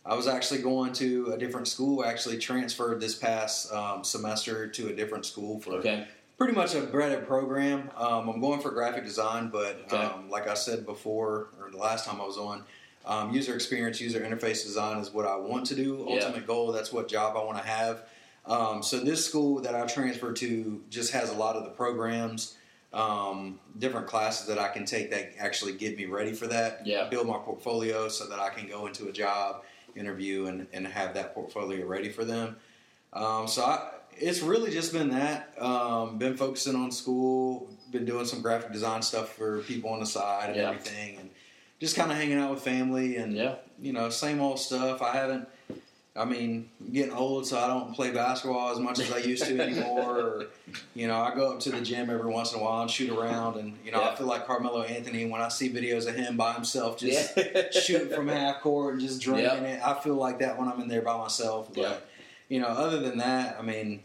I was actually going to a different school. I actually transferred this past um, semester to a different school for
Okay.
Pretty much a breaded program. Um, I'm going for graphic design, but
Okay.
um, like I said before, or the last time I was on, um, user experience, user interface design is what I want to do.
Yeah.
Ultimate goal. That's what job I want to have. Um, so this school that I transferred to just has a lot of the programs, um, different classes that I can take that actually get me ready for that.
Yeah.
Build my portfolio so that I can go into a job interview and, and have that portfolio ready for them. Um, so I, it's really just been that. Um, been focusing on school. Been doing some graphic design stuff for people on the side and
Yeah.
everything, and just kind of hanging out with family and
Yeah.
you know same old stuff. I haven't. I mean, I'm getting old, so I don't play basketball as much as I used to anymore. or, you know, I go up to the gym every once in a while and shoot around, and you know,
Yeah.
I feel like Carmelo Anthony when I see videos of him by himself just
Yeah.
shooting from half court and just draining
Yep.
it. I feel like that when I'm in there by myself. But
Yeah.
You know, other than that, I mean,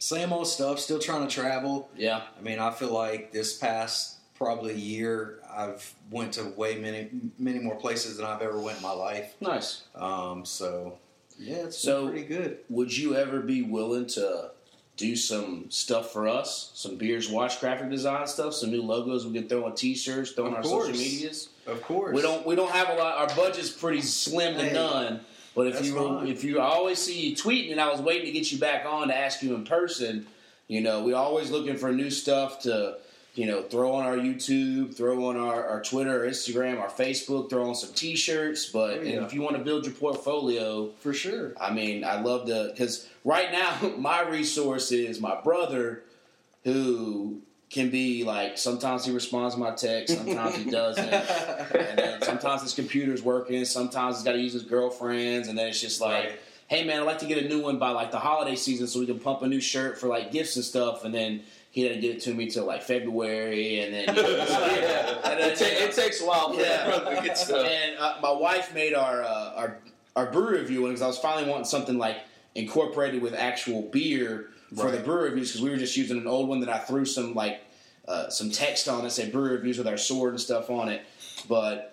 same old stuff. Still trying to travel.
Yeah.
I mean, I feel like this past probably year, I've went to way many many more places than I've ever went in my life.
Nice.
Um, so yeah, it's
So-
pretty good.
Would you ever be willing to do some stuff for us? Some beers, watch graphic design stuff, some new logos we can throw on T-shirts, throw on our
course.
social medias.
Of course,
We don't we don't have a lot. Our budget's pretty slim to
Hey,
none. But if
that's
you if you always see you tweeting, and I was waiting to get you back on to ask you in person. You know, we're always looking for new stuff to you know, throw on our YouTube, throw on our, our Twitter, our Instagram, our Facebook, throw on some T-shirts. But and
yeah.
if you want to build your portfolio,
For sure.
I mean, I love to because right now my resource is my brother, who can be like sometimes he responds to my text, sometimes he doesn't, and then sometimes his computer's working, sometimes he's got to use his girlfriend's, and then it's just like,
Right.
hey man, I'd like to get a new one by like the holiday season so we can pump a new shirt for like gifts and stuff, and then he didn't get it to me till like February, and then you know, like- and then
It, ta- it takes a while for
Yeah.
that to get stuff.
and uh, my wife made our uh, our our brew review because I was finally wanting something like incorporated with actual beer for the
Right.
brew reviews because we were just using an old one that I threw some like uh, some text on that said brew reviews with our sword and stuff on it, but.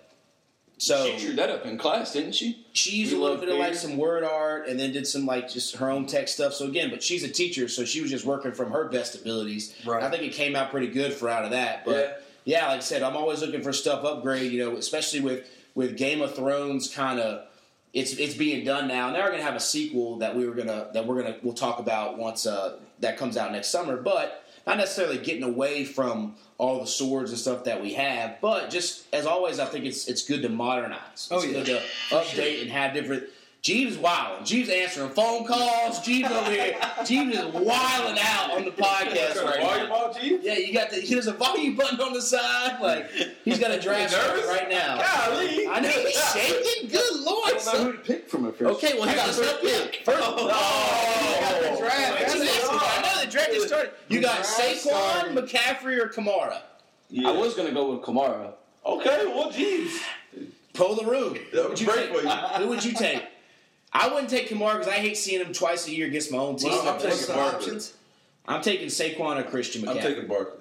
So
she drew that up in class, didn't she?
she used
You
a little bit of like some word art and then did some like just her own tech stuff. So again, but she's a teacher, so she was just working from her best abilities.
Right.
I think it came out pretty good for out of that. But yeah, like I said, I'm always looking for stuff upgrade. You know, especially with with Game of Thrones kind of. It's, it's being done now. Now we're gonna have a sequel that we were gonna that we're gonna we'll talk about once uh, that comes out next summer. But not necessarily getting away from all the swords and stuff that we have, but just as always, I think it's it's good to modernize.
Oh,
it's
yeah.
good to update and have different. Jeebs wilding. Jeebs answering phone calls. Jeebs over here. Jeebs is wilding out on the podcast right
Volume
now.
off, G?
Yeah, you got the there's a volume button on the side. Like he's got a draft
You
shirt
nervous?
right now.
Golly.
I know he's shaking. Good lord.
I don't know
son.
who to pick from at first.
Okay, well he got a first pick. First,
Oh,
you got the oh. draft.
That's
Just
it.
asking. I know the draft just started. You got
draft
Saquon,
started.
McCaffrey, or Kamara.
Yeah.
I was gonna go with Kamara.
Okay, well, Jeebs.
Pull the room. Who would you take? I wouldn't take Kamara because I hate seeing him twice a year against my own team.
Well, I'm
What's
taking
the options?
I'm taking Saquon or Christian McCaffrey.
I'm taking Barkley.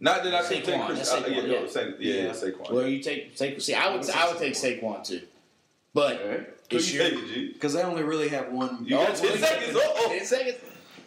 Not that I can
Saquon,
take
that's
Chris. Uh,
Saquon,
yeah,
yeah.
no, Sa- yeah, yeah,
Yeah.
Saquon.
Well, you take Saquon. See, I would, I would take Saquon too, but
Who
it's
you
your
taking, G?
Because they only really have one.
You got
Oh,
10 seconds. Uh-oh.
ten seconds.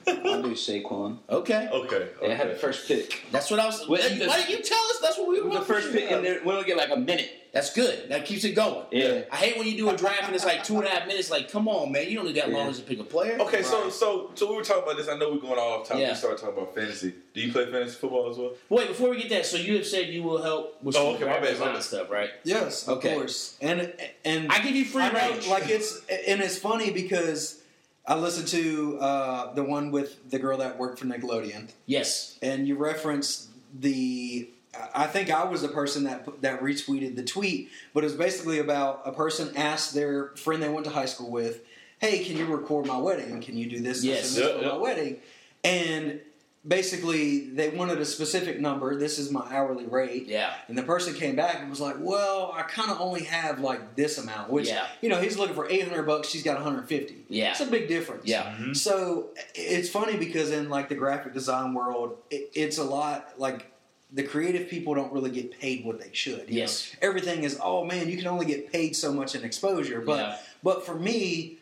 I'll do Saquon.
Okay,
Okay.
They had the first pick.
that's what I was.
Well,
why
the-
didn't you tell us? That's what we were.
The first pick, and then we only get like a minute.
That's good. That keeps it going.
Yeah.
I hate when you do a draft and it's like two and a half minutes. Like, come on, man, you don't need that long
Yeah.
to pick a player.
Okay, so so so we were talking about this. I know we're going off topic.
Yeah.
We started talking about fantasy. Do you play fantasy football as well?
Wait, before we get that, so you have said you will help with
Oh, okay, my
graphic
bad, my bad.
stuff, right?
Yes, of
Okay.
course. And and
I give you free range.
like it's and it's funny because I listened to uh, the one with the girl that worked for Nickelodeon,
yes.
and you referenced the. I think I was the person that that retweeted the tweet, but it was basically about a person asked their friend they went to high school with, "Hey, can you record my wedding? Can you do this, this,
Yes.
and this
Yeah,
for
yeah.
my wedding?" And basically, they wanted a specific number. This is my hourly rate.
Yeah.
And the person came back and was like, "Well, I kind of only have like this amount." Which
Yeah.
you know, he's looking for eight hundred bucks. She's got one hundred fifty.
Yeah.
it's a big difference.
Yeah. Mm-hmm.
So it's funny because in like the graphic design world, it, it's a lot like the creative people don't really get paid what they should. you
Yes.
know? everything is oh man, you can only get paid so much in exposure. But
Yeah.
but for me.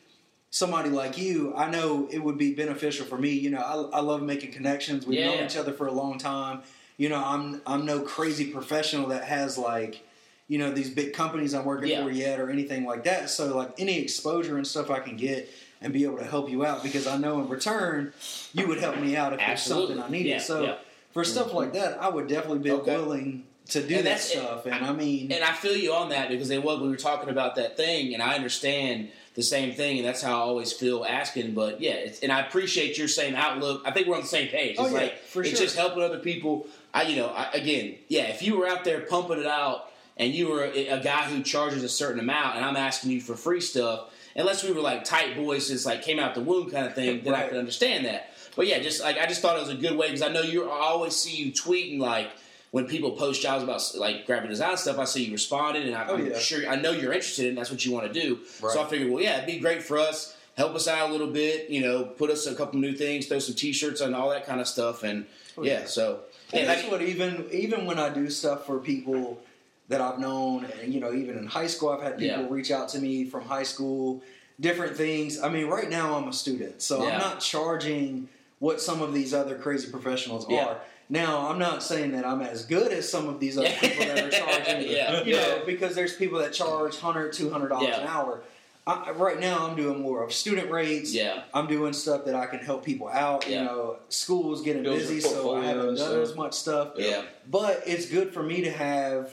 Somebody like you, I know it would be beneficial for me. You know, I, I love making connections. We've
Yeah,
known each other for a long time. You know, I'm I'm no crazy professional that has like, you know, these big companies I'm working
Yeah.
for yet or anything like that. So like any exposure and stuff I can get and be able to help you out because I know in return you would help me out if there's something I needed.
Yeah,
so for stuff like that, I would definitely be
Okay.
willing to do
And
that stuff. And I mean,
And I feel you on that because they was we were talking about that thing, and I understand the same thing, and that's how I always feel asking. But yeah, it's, and I appreciate your same outlook. I think we're on the same page. Oh, it's
Oh, yeah,
like
for
it's
sure.
just helping other people. I, you know, I, again, yeah. If you were out there pumping it out, and you were a, a guy who charges a certain amount, and I'm asking you for free stuff, unless we were like tight boys, just like came out the womb kind of thing, then I could understand that. But yeah, just like I just thought it was a good way because I know you. I always see you tweeting like when people post jobs about like graphic design stuff. I see you responded, and I,
Oh,
I'm
yeah.
sure I know you're interested and That's what you want to do.
Right.
So I figured, well, yeah, it'd be great for us. Help us out a little bit, you know. Put us a couple new things, throw some T-shirts and all that kind of stuff, and
Oh,
yeah.
yeah.
So
And
yeah,
that's what even even when I do stuff for people that I've known, and you know, even in high school, I've had people
Yeah.
reach out to me from high school, different things. I mean, right now I'm a student, so
Yeah.
I'm not charging what some of these other crazy professionals
Yeah.
are. Now, I'm not saying that I'm as good as some of these other people that are charging,
Yeah.
you
Yeah.
know, because there's people that charge $100, 200 dollars
Yeah.
an hour. I, right now I'm doing more of student rates.
Yeah.
I'm doing stuff that I can help people out.
Yeah.
You know, school's getting
Build
busy, so I haven't done
stuff.
as much stuff.
Yeah.
But it's good for me to have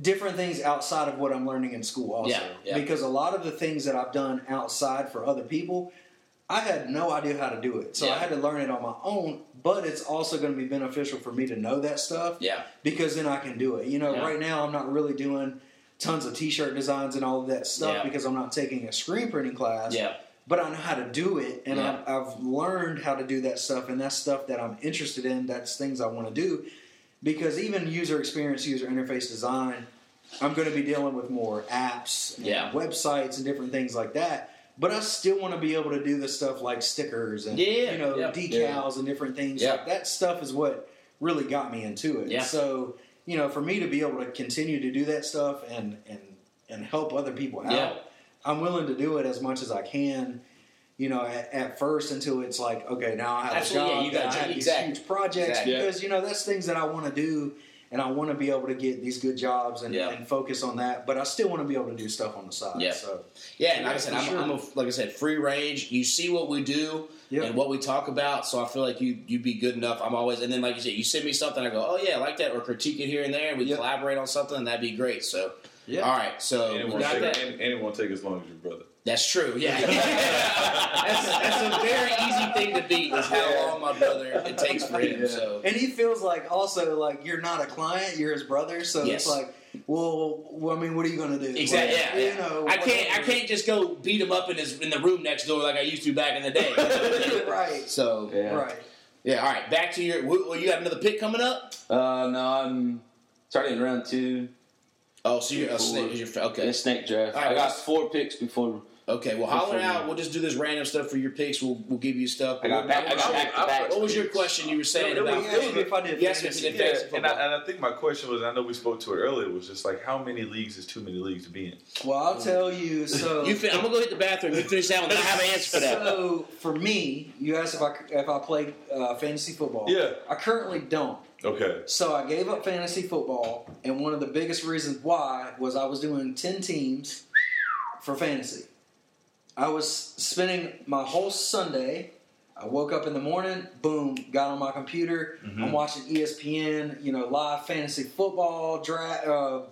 different things outside of what I'm learning in school also.
Yeah, yeah.
Because a lot of the things that I've done outside for other people, I had no idea how to do it. So
Yeah.
I had to learn it on my own, but it's also going to be beneficial for me to know that stuff
Yeah.
because then I can do it. You know,
Yeah.
right now I'm not really doing tons of t-shirt designs and all of that stuff
Yeah.
because I'm not taking a screen printing class.
Yeah.
But I know how to do it, and. I've, I've learned how to do that stuff, and that's stuff that I'm interested in. That's things I want to do, because even user experience, user interface design, I'm going to be dealing with more apps, and
Yeah.
websites, and different things like that. But I still want to be able to do the stuff like stickers and
Yeah,
you know
yeah.
decals and different things.
Yeah.
Like that stuff is what really got me into it.
Yeah.
So you know, for me to be able to continue to do that stuff and and and help other people out,
Yeah.
I'm willing to do it as much as I can. You know, at, at first until it's like, okay, now I have
Absolutely,
a
yeah,
job,
you got
I have these huge projects
Exactly.
because you know that's things that I want to do, and I want to be able to get these good jobs and,
Yeah.
and focus on that. But I still want to be able to do stuff on the side.
Yeah.
So
Yeah, and like I said, I'm,
sure.
I'm a, like I said, free range. You see what we do
Yep.
and what we talk about, so I feel like you you'd be good enough. I'm always, and then like you said, you send me something, I go, oh yeah, I like that, or critique it here and there, and we
Yep.
collaborate on something, and that'd be great. So,
Yeah.
all right, so
And it
we
won't
got
take,
that.
and, and it won't take as long as your brother.
That's true. Yeah, that's, that's a very easy thing to beat. Is how long my brother it takes for him.
Yeah.
So
And he feels like also like you're not a client, you're his brother. So
Yes.
it's like, well, well, I mean, what are you going to do?
Exactly.
Like,
Yeah,
you
yeah.
know,
I can't. I can't just go beat him up in his in the room next door like I used to back in the day.
right.
So
Yeah.
Right.
yeah. All right. Back to your. Well, you got another pick coming up.
Uh, no, I'm starting round two.
Oh, so you're,
Four.
snake, is your, okay.
In snake draft.
All right,
I got four picks before.
Okay, well, holler
Before
out. We'll just do this random stuff for your picks. We'll we'll give you stuff.
I got back. I got back back.
What was your question you were saying
It was-
about?
He asked if I did
Yes,
fantasy.
if
Yeah, and I, and I think my question was, I know we spoke to it earlier, was just like, how many leagues is too many leagues to be in?
Well, I'll tell you. So
You fin- I'm gonna go hit the bathroom. You finish that one. I have an answer for that.
So for me, you asked if I if I play uh, fantasy football.
Yeah.
I currently don't.
Okay.
So I gave up fantasy football, and one of the biggest reasons why was I was doing ten teams for fantasy. I was spending my whole Sunday. I woke up in the morning, boom, got on my computer. I'm watching ESPN, you know, live fantasy football, dra- uh,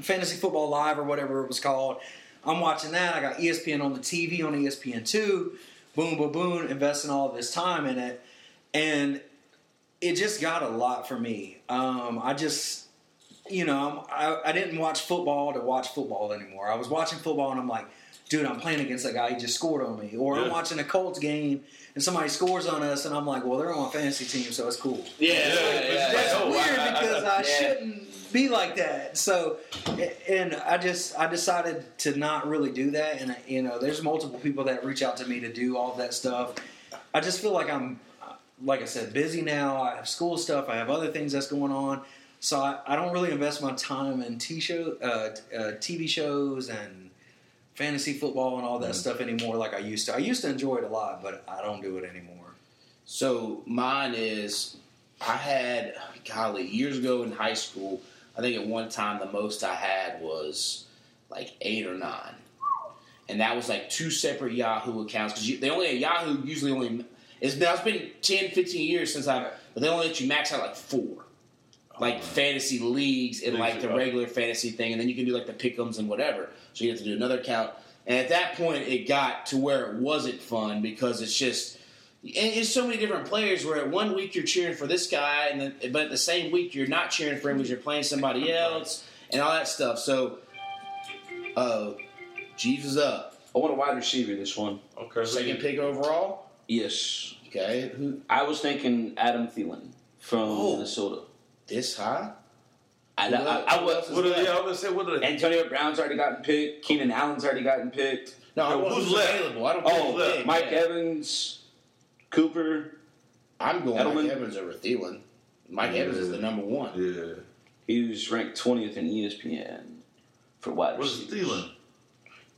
fantasy football live or whatever it was called. I'm watching that. I got ESPN on the TV on ESPN two. Boom, boom, boom. Investing all this time in it, and it just got a lot for me. Um, I just, you know, I, I didn't watch football to watch football anymore. I was watching football and I'm like, dude, I'm playing against that guy. He just scored on me. Or I'm watching a Colts game and somebody scores on us and I'm like, well, they're on a fantasy team, so it's cool.
Yeah,
Yeah, yeah,
That's
Oh,
weird
I- I-
because I,
yeah.
shouldn't be like that. So, and I just I decided to not really do that. And you know, there's multiple people that reach out to me to do all that stuff. I just feel like I'm, like I said, busy now. I have school stuff. I have other things that's going on. So I, I don't really invest my time in t show, uh, uh, TV shows and fantasy football and all that stuff anymore like I used to. I used to enjoy it a lot, but I don't do it anymore.
So mine is, I had, golly, years ago in high school, I think at one time the most I had was like eight or nine. And that was like two separate Yahoo accounts because they only at Yahoo usually only it's been it's been 10, 15 years since I but they only let you max out like four, like fantasy leagues and like the
Leagues,
regular fantasy thing, and then you can do like the pickums and whatever. So you have to do another count. And at that point, it got to where it wasn't fun because it's just and it's so many different players. Where at one week you're cheering for this guy, and then but at the same week you're not cheering for him because you're playing somebody else and all that stuff. So, uh, Jeebs is up.
I want a wide receiver this one.
Okay.
Second pick overall.
Yes.
Okay, who
I was thinking Adam Thielen from
Oh.
Minnesota.
This high?
I,
Who
I, I,
else-
was,
What are,
left?
yeah, I was gonna say, what are they?
Antonio Brown's already gotten picked. Keenan Allen's already gotten picked.
No,
No,
who's,
who's left?
available? I don't oh, care.
Oh,
who's big,
Mike
yeah.
Evans, Cooper.
I'm going
Edelman.
Mike Evans over Thielen. Mike Evans is the number one.
Yeah.
He was ranked 20th in ESPN for wide
What is
receivers.
Thielen?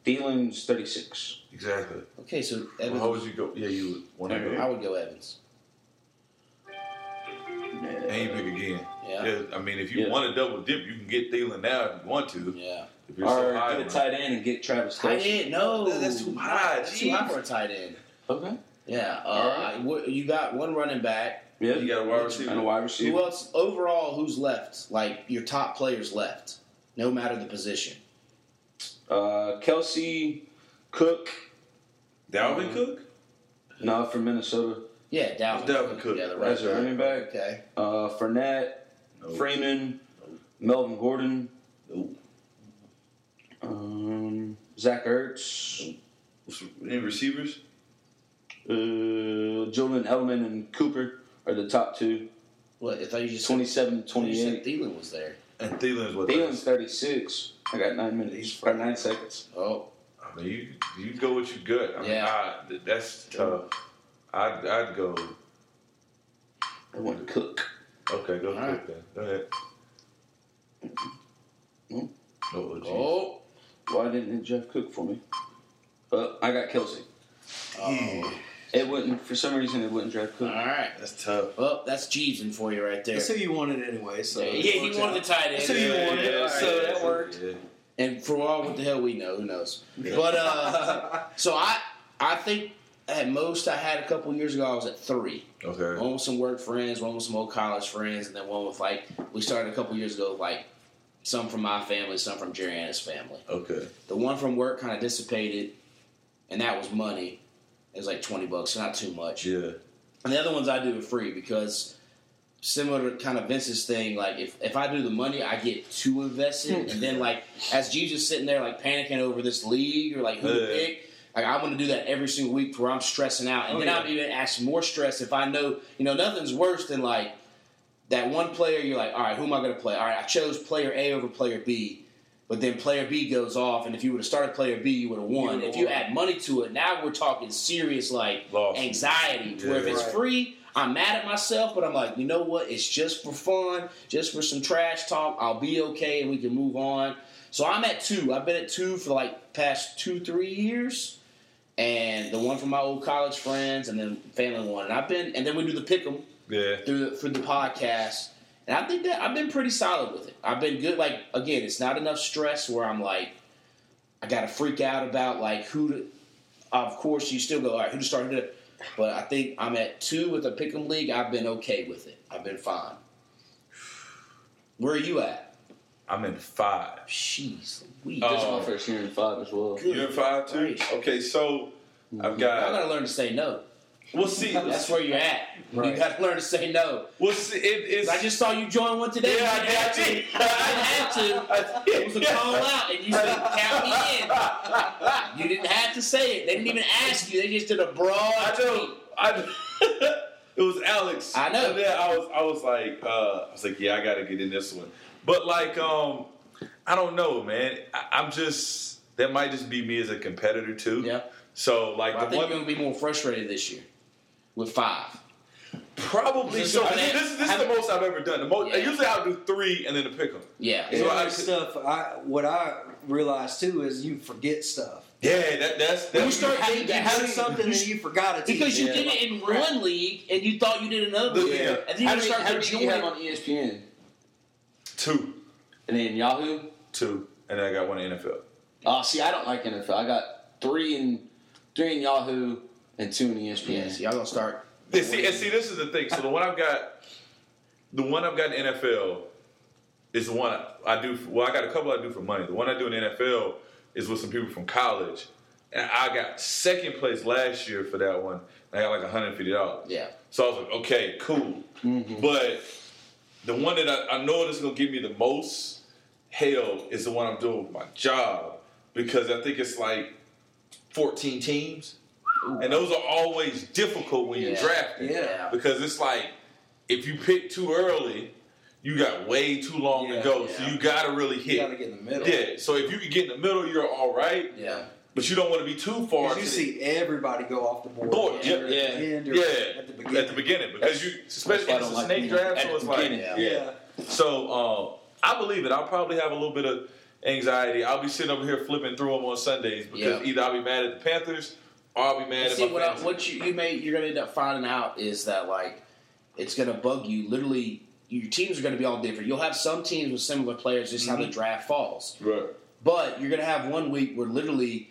Thielen's 36.
Exactly.
Okay, so
Well, how would you go? Yeah, you would
I would go Evans.
and you pick again.
Yeah.
I mean, if you
Yeah.
want to double dip, you can get Thielen now if you want to.
Yeah.
If you're so
Or
high
get a tight end and get Travis
Tight
Kelce.
end, no.
That's too high,
That's too high for a tight end.
Okay.
Yeah. Uh,
All right.
I- you got one running back.
Yeah.
You got a wide receiver.
and a wide receiver.
Who else? Overall, who's left? Like your top players left, no matter the position.
Uh, Kelce, Cook.
Dalvin Cook.
No, from Minnesota.
Yeah, Dalvin,
Dalvin Cook.
Yeah, the right
a running back.
Okay.
Uh, Fournette,
No.
Freeman, Melvin Gordon,
No.
um, Zach Ertz,
Any receivers?
uh, Julian Edelman, and Cooper are the top two.
What? I thought you just
27
said, you said Thielen was there.
And Thielen's what?
Thielen's 36. I got nine minutes. Or nine seconds.
Oh,
I mean, you you go what you good. I mean,
Yeah.
I, that's tough. I'd I'd go.
I want to cook.
Okay, go
All
Cook
right.
then. Go ahead.
Hmm.
Oh, geez.
oh,
Why didn't it Jeff cook for me? But I got Kelce.
oh.
It wouldn't, for some reason, it wouldn't draft
All
Cook.
right.
That's tough.
Well, that's Jeebsing for you right there.
That's who you wanted anyway. So
yeah,
it
he
works
wanted
out.
the tight end.
That's who you wanted,
yeah,
so
yeah.
that worked.
Yeah.
And for all what the hell we know, who knows? But uh, so I, I think at most I had a couple years ago I was at three.
Okay.
One with some work friends, one with some old college friends, and then one with like we started a couple years ago, like some from my family, some from Jerry Anna's family.
Okay.
The one from work kind of dissipated, and that was money. It was like twenty bucks, so not too much.
Yeah.
And the other ones I do for free because similar to kind of Vince's thing, like if, if I do the money, I get too invested, and then like as Jesus sitting there like panicking over this league or like who to pick. Like I want to do that every single week where I'm stressing out, and
Oh,
then
yeah.
I'm even actually more stress if I know you know nothing's worse than like that one player. You're like, all right, who am I going to play? All right, I chose player A over player B, but then player B goes off, and if you would have started player B, you would have won. if you add money to it, now we're talking serious like
Lost.
anxiety. to Where if it's
Right.
free, I'm mad at myself, but I'm like, you know what? It's just for fun, just for some trash talk. I'll be okay, and we can move on. So I'm at two. I've been at two for like past two, three years, and the one from my old college friends, and then family one. And I've been, and then we do the pick 'em
Yeah.
through the, through the podcast. And I think that I've been pretty solid with it. I've been good. Like again, it's not enough stress where I'm like, I got to freak out about like who to. Of course, you still go all right. Who to start who to. But I think I'm at two with the pick'em league. I've been okay with it. I've been fine. Where are you at?
I'm in five.
Jeez, we.
Oh.
This is my first year in five as well.
Good
You're in five too.
gracious.
Okay, so I've got.
I
got.
gotta learn to say no.
We'll see.
That's where you're at. You
Right.
gotta learn to say no.
We'll see. It, it's.
I just saw you join one today.
Yeah,
You didn't have
I
to.
did.
You to. It was a call out, and you said, "Count me in." You didn't have to say it. They didn't even ask you. They just did a broad.
I know. I. it was Alex.
I know.
And then I was. I was like. Uh, I was like, yeah, I got to get in this one. But like, um, I don't know, man. I, I'm just. That might just be me as a competitor too.
Yeah.
So like
I
the
think
one.
you're gonna be more frustrated this year with five.
Probably so.
what
This, this, this is the most I've ever done. The most.
Yeah.
Usually I'll do three and then to pick them.
Yeah.
So
Yeah,
I-
stuff. I what I realized too is you forget stuff.
Yeah, that, that's
When you start
You have,
thinking-
you have something that you forgot it
because you
Yeah.
did it in one league and you thought you did another
Yeah.
league, and then you
How
just
many,
start
how many do you have
joining.
on ESPN?
Two,
And then Yahoo?
two, and then I got one in NFL.
Oh, uh, see, I don't like NFL. I got three in three in Yahoo and two in ESPN.
Yeah, so y'all gonna start.
Yeah, see, and see, this is the thing. So the one I've got, the one I've got in NFL is the one I do. Well, I got a couple I do for money. The one I do in NFL is with some people from college, and I got second place last year for that one. I got like one hundred fifty dollars.
Yeah.
So I was like, okay, cool. Mm-hmm. But the one that I, I know that's gonna give me the most hell is the one I'm doing with my job because I think it's like 14 teams, and those are always difficult when you're drafting.
Yeah.
Because it's like if you pick too early, you got way too long
Yeah,
to go, so you got to really hit.
you got to get in the middle.
Yeah. So if you can get in the middle, you're all right,
Yeah.
But you don't want to be too far.
You
to-
see everybody go off the board.
Board,
either
yeah,
at the
yeah,
end or
yeah,
at the beginning.
at the beginning because you, especially
why
if it's a
like
snake draft,
at
so it's like.
Yeah.
Yeah.
So um, I believe it. I'll probably have a little bit of anxiety. I'll be sitting over here flipping through them on Sundays because
Yeah.
either I'll be mad at the Panthers or I'll be mad at
See
my
what, I, what you, you may you're gonna end up finding out is that like it's going to bug you. Literally, your teams are going to be all different. You'll have some teams with similar players, just how the draft falls.
Right.
But you're going to have one week where literally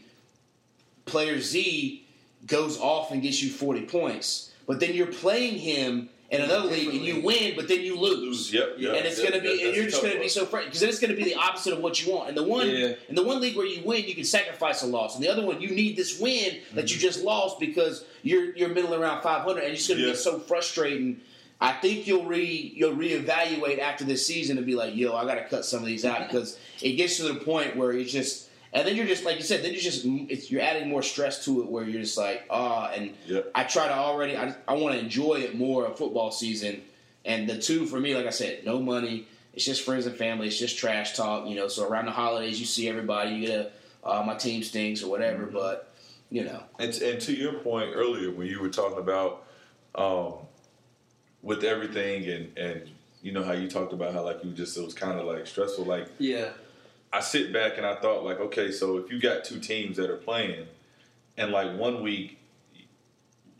player Z goes off and gets you 40 points, but then you're playing him in another league and you win, but then you lose.
Yep. yep
and it's
yep,
going to be,
that-
and you're just going to be so frustrated because then it's going to be the opposite of what you want. And the one,
Yeah.
in the one league where you win, you can sacrifice a loss, and the other one, you need this win that you just lost because you're you're middle around 500, and it's going to be so frustrating. I think you'll re you'll reevaluate after this season and be like, yo, I got to cut some of these out because it gets to the point where it's just, and then you're just like you said, then you're just it's, you're adding more stress to it where you're just like, ah, and
Yep.
I try to already I, I want to enjoy it more of football season, and the two for me, like I said, no money. It's just friends and family. It's just trash talk, you know. So around the holidays, you see everybody. You get a uh, my team stinks or whatever, but you know,
And, and to your point earlier, when you were talking about um, with everything, and and you know how you talked about how like you just it was kind of like stressful. Like
Yeah.
I sit back and I thought like, okay, so if you got two teams that are playing, and like one week,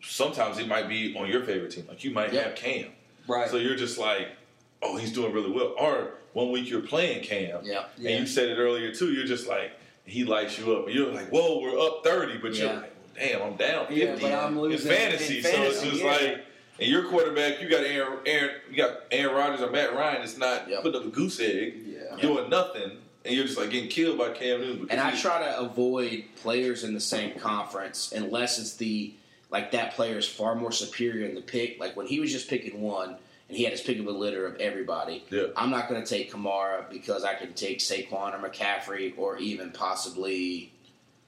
sometimes it might be on your favorite team. Like you might
Yeah.
have Cam,
Right.
so you're just like, oh, he's doing really well. Or one week you're playing Cam,
yeah,
Yeah.
and you said it earlier too. You're just like he lights you up, and you're like, whoa, we're up thirty, but you're like, well, damn, I'm down fifty.
Yeah, but I'm
in
losing
fantasy,
in
so it's just
yeah.
like. And your quarterback, you got Aaron, Aaron, you got Aaron Rodgers or Matt Ryan. It's not
Yep.
putting up a goose egg,
Yeah.
doing nothing, and you're just like getting killed by Cam Newton.
And I try to avoid players in the same conference unless it's the like that player is far more superior in the pick. Like when he was just picking one and he had his pick of a litter of everybody.
Yeah.
I'm not going to take Kamara because I can take Saquon or McCaffrey or even possibly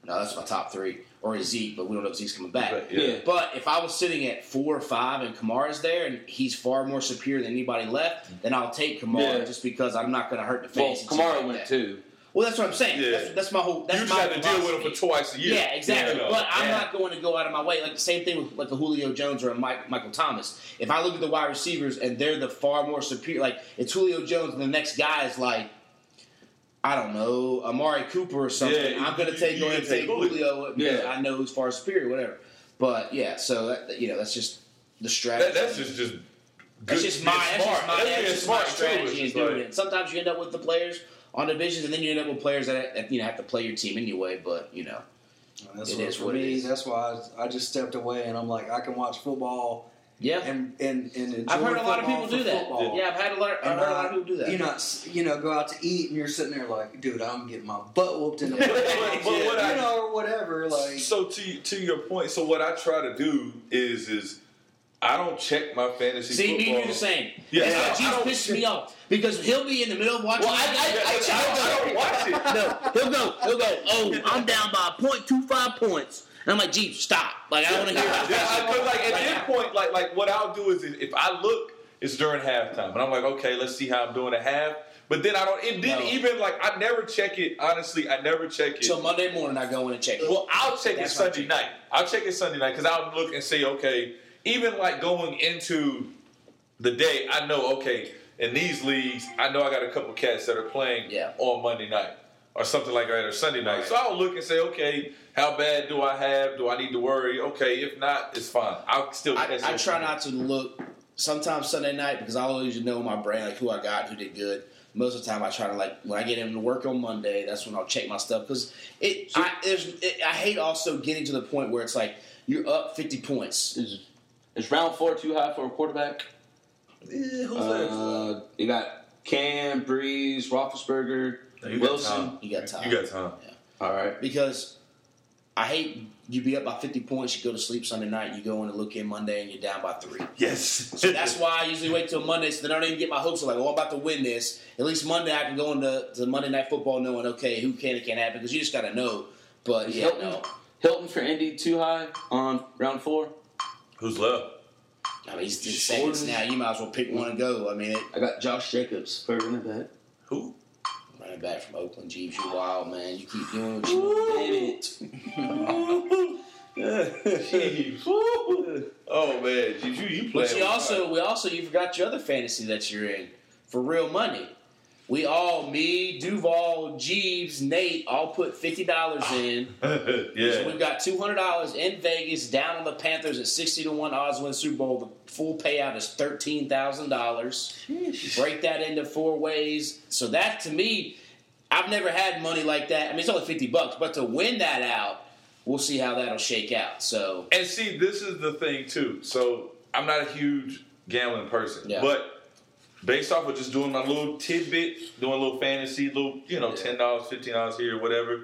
no, that's my top three or Zeke, but we don't know if Zeke's coming back.
But, yeah.
Yeah.
But if I was sitting at four or five and Kamara's there and he's far more superior than anybody left, then I'll take Kamara
Yeah.
just because I'm not going to hurt the
Well, Kamara
like
went
that.
too.
Well, that's what I'm saying.
Yeah.
That's, that's my whole. That's
you
my
just have to deal with him for twice a year.
Yeah, exactly.
You know?
But I'm
Yeah.
not going to go out of my way. Like the same thing with like a Julio Jones or a Mike, Michael Thomas. If I look at the wide receivers and they're the far more superior, like it's Julio Jones and the next guy is like, I don't know, Amari Cooper or something.
Yeah,
I'm going to take
you
go ahead and take
take Julio.
Julio because
Yeah.
I know who's far superior, whatever. But yeah, so that, you know that's just the strategy.
That, that's just just good.
That's just my, that's
smart.
just my,
That's
that's just my
smart,
strategy
It's
in
just
doing it. Sometimes you end up with the players on divisions, and then you end up with players that, that you know have to play your team anyway. But you know,
That's
It
what,
is
for
what it
me.
is.
That's why I, I just stepped away, and I'm like, I can watch football
yeah.
and and, and enjoy
I've heard a lot of people do that.
football.
Yeah, I've had a lot. I've
And
heard a lot of people do that.
You not, you know, go out to eat and you're sitting there like, dude, I'm getting my butt whooped in the butt,
But- but what I-
you know, or whatever. Like,
So to to your point, so what I try to do is is I don't check my fantasy
See, me
football.
and you the same.
Yeah,
That's
I
why
don't-
Jeebs
I don't-
pisses me off because he'll be in the middle of watching.
Well, I,
the
I,
game.
I, check, I don't watch it.
no, he'll go. He'll go. Oh, I'm down by 0.25 points, and I'm like, Jeebs, stop! Like I don't want to hear
Yeah,
that.
because like at this point, like like what I'll do is if I look, it's during halftime, and I'm like, okay, let's see how I'm doing at half. But then I don't. It didn't
No.
even like I never check it. Honestly, I never check it.
Till Monday morning, I go in and check it.
Well, I'll check
That's
it Sunday
check.
night. I'll check it Sunday night because I'll look and say, okay, even like going into the day, I know, okay, in these leagues, I know I got a couple cats that are playing
Yeah.
on Monday night or something like that or Sunday night. So I'll look and say, okay, how bad do I have? Do I need to worry? Okay, if not, it's fine. I'll still
I,
catch
I try not to look sometimes Sunday night because I always know my brain like who I got, who did good. Most of the time, I try to like when I get into work on Monday. That's when I'll check my stuff because it. I, there's, it, I hate also getting to the point where it's like you're up 50 points.
Is, is round four too high for a quarterback?
Eh, who's
Uh, you got Cam, Brees, Roethlisberger,
No, you got
Wilson.
time.
You got time.
You got time.
All right.
because I hate you be up by 50 points. You go to sleep Sunday night. You go in and look in Monday and you're down by three.
Yes.
So that's why I usually wait till Monday so then I don't even get my hopes up like, oh, I'm about to win this. At least Monday I can go into to Monday Night Football knowing, okay, who can and can't happen because you just got to know. But
Is
yeah,
Hilton,
no.
Hilton for Indy too high on round four?
Who's left?
I mean, he's in seconds
Jordan.
now. You might as well pick one and go. I mean, it,
I got Josh Jacobs for running back.
Who?
Running back from Oakland, Jeebs, you wild, man. You keep doing what you
Damn it.
Jeez. oh man, Jeez, you you play.
But you also, we also, you forgot your other fantasy that you're in for real money. we all, me, Duvall, Jeebs, Nate, all put fifty dollars in. So
yeah.
we've got two hundred dollars in Vegas, down on the Panthers at sixty to one odds win Super Bowl. The full payout is thirteen thousand dollars. Break that into four ways. So that to me, I've never had money like that. I mean, it's only fifty bucks, but to win that out, we'll see how that'll shake out. So
And see, this is the thing too. So I'm not a huge gambling person,
Yeah.
but based off of just doing my little tidbit, doing a little fantasy, little you know, ten dollars, fifteen dollars here, whatever.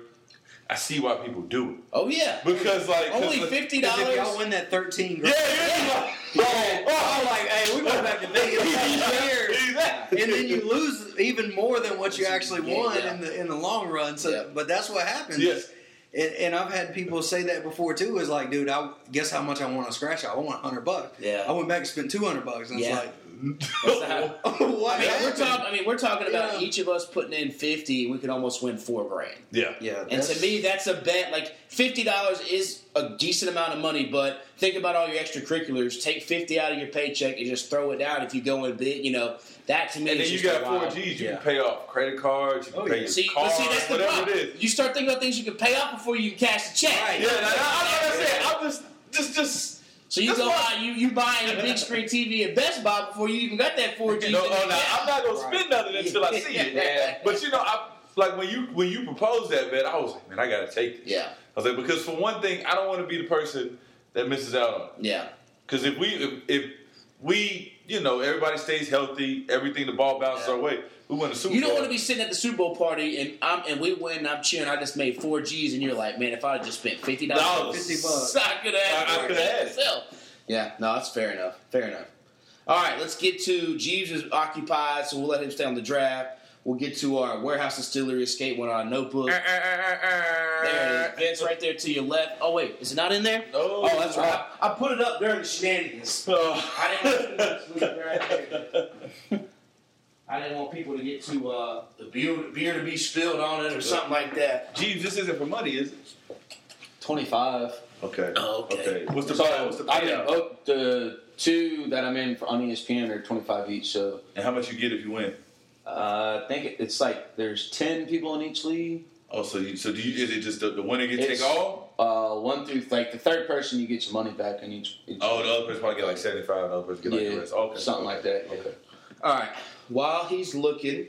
I see why people do it.
oh yeah,
because like 'cause
only fifty
Because if y'all win that thirteen,
Yeah,
grand,
yeah, yeah.
oh, I'm like, hey, we're going back to Vegas. Here.
Exactly.
and then you lose even more than what you actually won
yeah.
in the in the long run. So,
Yeah.
but that's what happens.
Yes.
And, and I've had people say that before too. Is like, dude, I guess how much I want to scratch. I want hundred bucks.
Yeah.
I went back and spent two hundred bucks, and
Yeah.
it's like, what?
I mean, we're talking. I mean, we're talking about
Yeah.
each of us putting in fifty. We could almost win four grand.
yeah.
Yeah,
And to me, that's a bet. Like fifty dollars is a decent amount of money, but think about all your extracurriculars. Take fifty out of your paycheck and just throw it down. If you go in big, you know that to me.
And
is
then you
just
got four G's. You
Yeah.
can pay off credit cards. You can
Oh,
pay
yeah.
your
See,
car,
see, that's the
whatever
problem.
it is.
You start thinking about things you can pay off before you can cash the check.
Right.
Yeah, like, I, like I said, I'm just, just, just.
So you
That's
go
why-
out, you you buying a big screen TV at Best Buy before you even got that four G.
No, now, I'm not gonna spend nothing until I see it.
Yeah.
But you know, I like when you when you proposed that bet, I was like, man, I gotta take this.
Yeah,
I was like, because for one thing, I don't want to be the person that misses out on. It.
yeah,
Because if we if, if we you know everybody stays healthy, everything the ball bounces
Yeah.
our way, we win the Super Bowl.
You don't
Bowl.
want to be sitting at the Super Bowl party and I'm and we win. I'm cheering. I just made four G's, and you're like, man, if I had just spent fifty dollars.
50 bucks.
I could have.
I- I coulda had it.
myself. Yeah, no, that's fair enough. Fair enough. All right, let's get to Jeebs is occupied, so we'll let him stay on the draft. We'll get to our warehouse distillery escape one on our notebook. Uh, uh, uh, There it is. Vince, right there to your left. Oh wait, is it not in there?
No.
Oh, that's right. I, I put it up during the shenanigans. I didn't want people to right. I didn't want people to get to uh, the beer, beer to be spilled on it or something like that.
Jeebs, this isn't for money, is it?
Twenty five.
Okay.
Oh, okay.
What's the
So
payout? What's the
I mean,
payout?
both the two that I'm in for, on ESPN are twenty five each. So
And how much you get if you win?
Uh, I think it- it's like there's ten people in each league.
Oh, so you, so do you? Is it just the, the winner gets
It's-
take all?
Uh, one through like the third person, you get your money back in each. each
Oh, the other person probably get like seventy five. The other person get like
yeah,
the rest. Okay,
something
okay.
like that. Yeah.
Okay.
All right. While he's looking,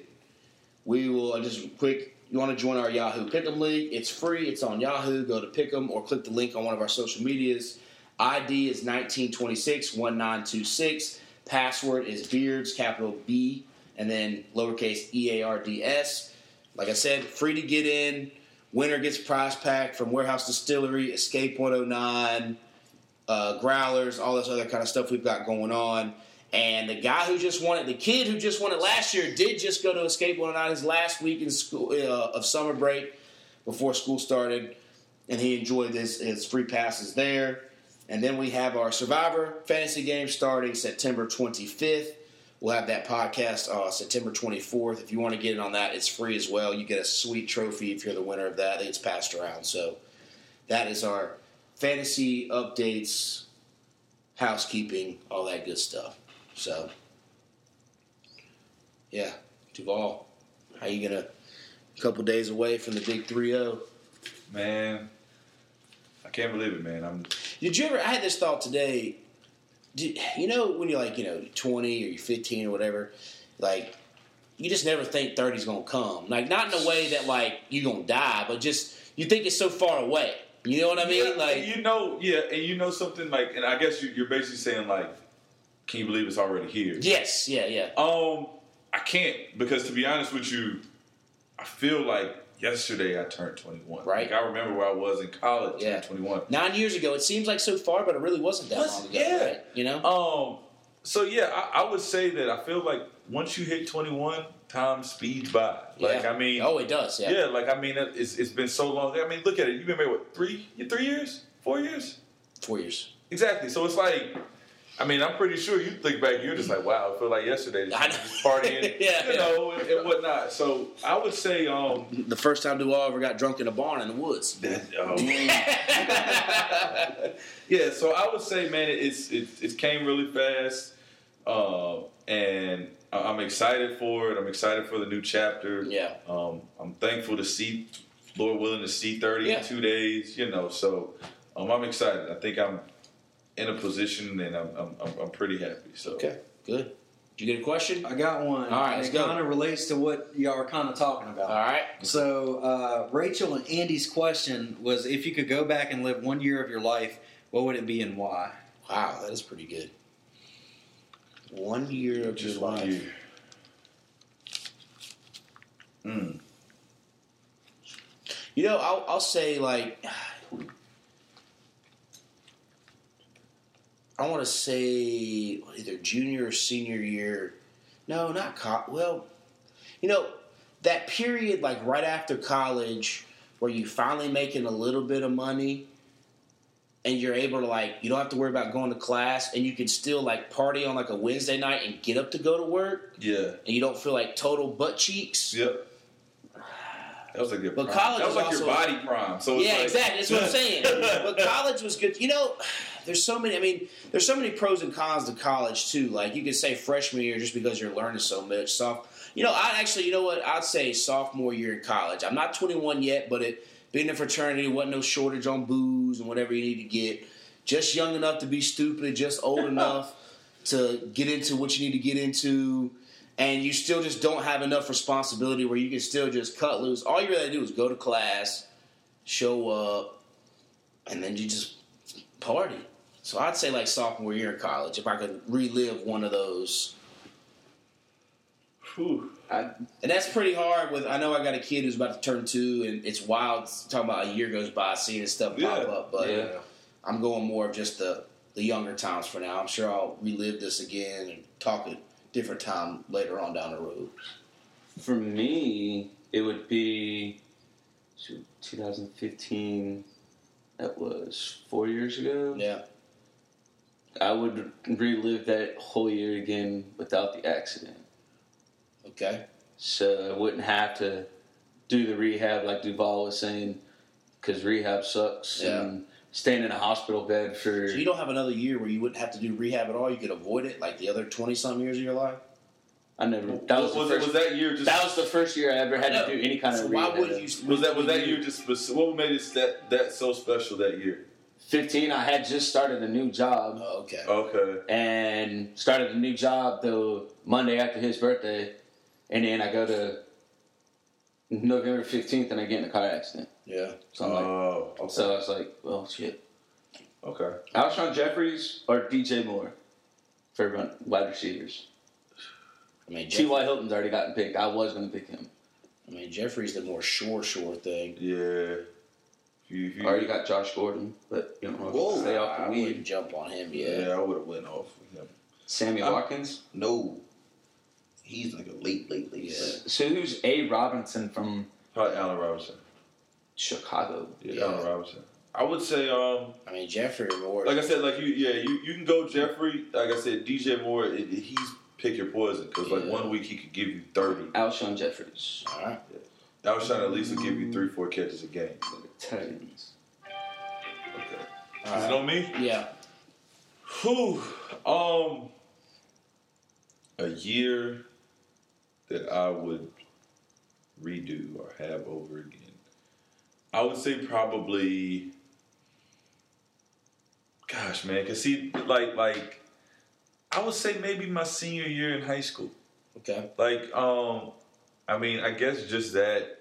we will uh, just quick. You want to join our Yahoo Pick'em League? It's free. It's on Yahoo. Go to Pick'em or click the link on one of our social medias. ID is 1926 1926. Password is Beards, capital B, and then lowercase E A R D S. Like I said, free to get in. Winner gets prize pack from Warehouse Distillery, Escape 109, uh, growlers, all this other kind of stuff we've got going on. And the guy who just won it, the kid who just won it last year, did just go to Escape 109 his last week in school uh, of summer break before school started, and he enjoyed his, his free passes there. And then we have our Survivor fantasy game starting September 25th. We'll have that podcast uh, September 24th. If you want to get in on that, it's free as well. You get a sweet trophy if you're the winner of that. It's passed around. So that is our fantasy updates, housekeeping, all that good stuff. So, yeah, Duvall, how you gonna? A couple days away from the big 3-0.
Man, I can't believe it, man. I'm
Did you ever? I had this thought today. You know when you're like you know 20 or you're 15 or whatever, like you just never think 30's gonna come. Like not in a way that like you're gonna die, but just you think it's so far away. You know what I mean?
Yeah,
like
you know, yeah, and you know something like, and I guess you, you're basically saying like, can you believe it's already here?
yes, yeah, yeah.
Um, I can't because to be honest with you, I feel like yesterday I turned 21.
Right.
Like I remember where I was in college.
Yeah.
at 21.
Nine years ago, it seems like so far, but it really wasn't that
Was-
long ago.
yeah.
right? You know?
Um. So yeah, I, I would say that I feel like once you hit 21, time speeds by. Like
Yeah.
I mean,
oh, it does. Yeah.
yeah. Like I mean, it- it's it's been so long. I mean, look at it. You've been married what three? You three years? Four years?
Four years.
Exactly. So it's like, I mean, I'm pretty sure you think back, you're just like, wow, I feel like yesterday,
I know.
just partying,
Yeah,
you
yeah.
know, and, and whatnot. So I would say, um,
The first time Duvall ever got drunk in a barn in the woods.
that, oh. yeah. So I would say, man, it's it, it came really fast, uh, and I- I'm excited for it. I'm excited for the new chapter.
Yeah.
Um, I'm thankful to see, Lord willing, to see 30
Yeah.
in two days. You know, so um, I'm excited. I think I'm in a position, and I'm I'm, I'm, I'm pretty happy. So
Okay. Good. Did you get a question?
I got one.
All right,
and
let's
it
go.
kind of relates to what y'all are kind of talking about.
All right.
So, uh, Rachel and Andy's question was if you could go back and live one year of your life, what would it be and why?
Wow, that is pretty good. One year of
just
your life.
year. Mm.
You know, I'll, I'll say like, I want to say either junior or senior year. No, not co- well. You know, that period like right after college where you finally making a little bit of money and you're able to like you don't have to worry about going to class and you can still like party on like a Wednesday night and get up to go to work
Yeah.
and you don't feel like total butt cheeks.
Yep. That was like your
But
prime.
college
That was
is
like your body prime. So it's
Yeah,
like-
exactly. That's what I'm saying. but college was good. You know, there's so many. I mean, there's so many pros and cons to college too. Like you could say freshman year just because you're learning so much. Soft. You know, I actually, you know what? I'd say sophomore year in college. I'm not 21 yet, but it being in fraternity wasn't no shortage on booze and whatever you need to get. Just young enough to be stupid, just old enough to get into what you need to get into. And you still just don't have enough responsibility where you can still just cut loose. All you really do is go to class, show up, and then you just party. So I'd say like sophomore year in college, if I could relive one of those.
Whew.
I,
And that's pretty hard. With I know I got a kid who's about to turn two, and it's wild talking about a year goes by seeing stuff pop up. But
Yeah.
I'm going more of just the the younger times for now. I'm sure I'll relive this again and talk at different time later on down the road.
For me, it would be 2015. That was four years ago.
Yeah,
I would relive that whole year again without the accident.
okay.
So I wouldn't have to do the rehab like Duvall was saying, because rehab sucks.
Yeah.
And staying in a hospital bed for.
So you don't have another year where you wouldn't have to do rehab at all. You could avoid it, like the other twenty some years of your life.
I never. That was,
was,
the first.
was that year just
that was the first year I ever had
No.
to do any kind
So
of
why
rehab.
would you?
was that was that year just what made it that that so special that year?
15, I had just started a new job.
Oh, okay.
Okay.
and started a new job the Monday after his birthday, and then I go to November fifteenth and I get in a car accident.
Yeah.
So I'm like,
Oh, okay.
so I was like, well, shit.
okay.
Alshon Jeffery or DJ Moore for run, wide receivers.
I mean,
T.
Jeff-
Y. Hilton's already gotten picked. I was going to pick him.
I mean, Jeffery's the more sure, sure thing.
Yeah. If you, if you,
Already got Josh Gordon, but you know,
Whoa,
stay off the
I
the
wouldn't jump on him
yeah,
yet.
I would have went off with him.
Sammy
I'm-
Watkins.
No. He's like a late, late, late.
Yeah.
So who's A. Robinson from
Probably Allen Robinson.
Chicago?
Yeah,
Yeah.
Allen Robinson. I would say, um,
I mean, Jeffery Moore.
like I said, like you, yeah, you, you can go Jeffery. Like I said, DJ Moore, it, it- he's pick your poison because like one week he could give you thirty.
Alshon Jeffery.
all right.
I was trying to at least give you three, four catches a game.
Titans.
Okay.
All
Is it on me?
Yeah.
Whew. Um, a year that I would redo or have over again. I would say probably. Gosh, man, cause see, like, like, I would say maybe my senior year in high school.
Okay.
Like, um, I mean, I guess just that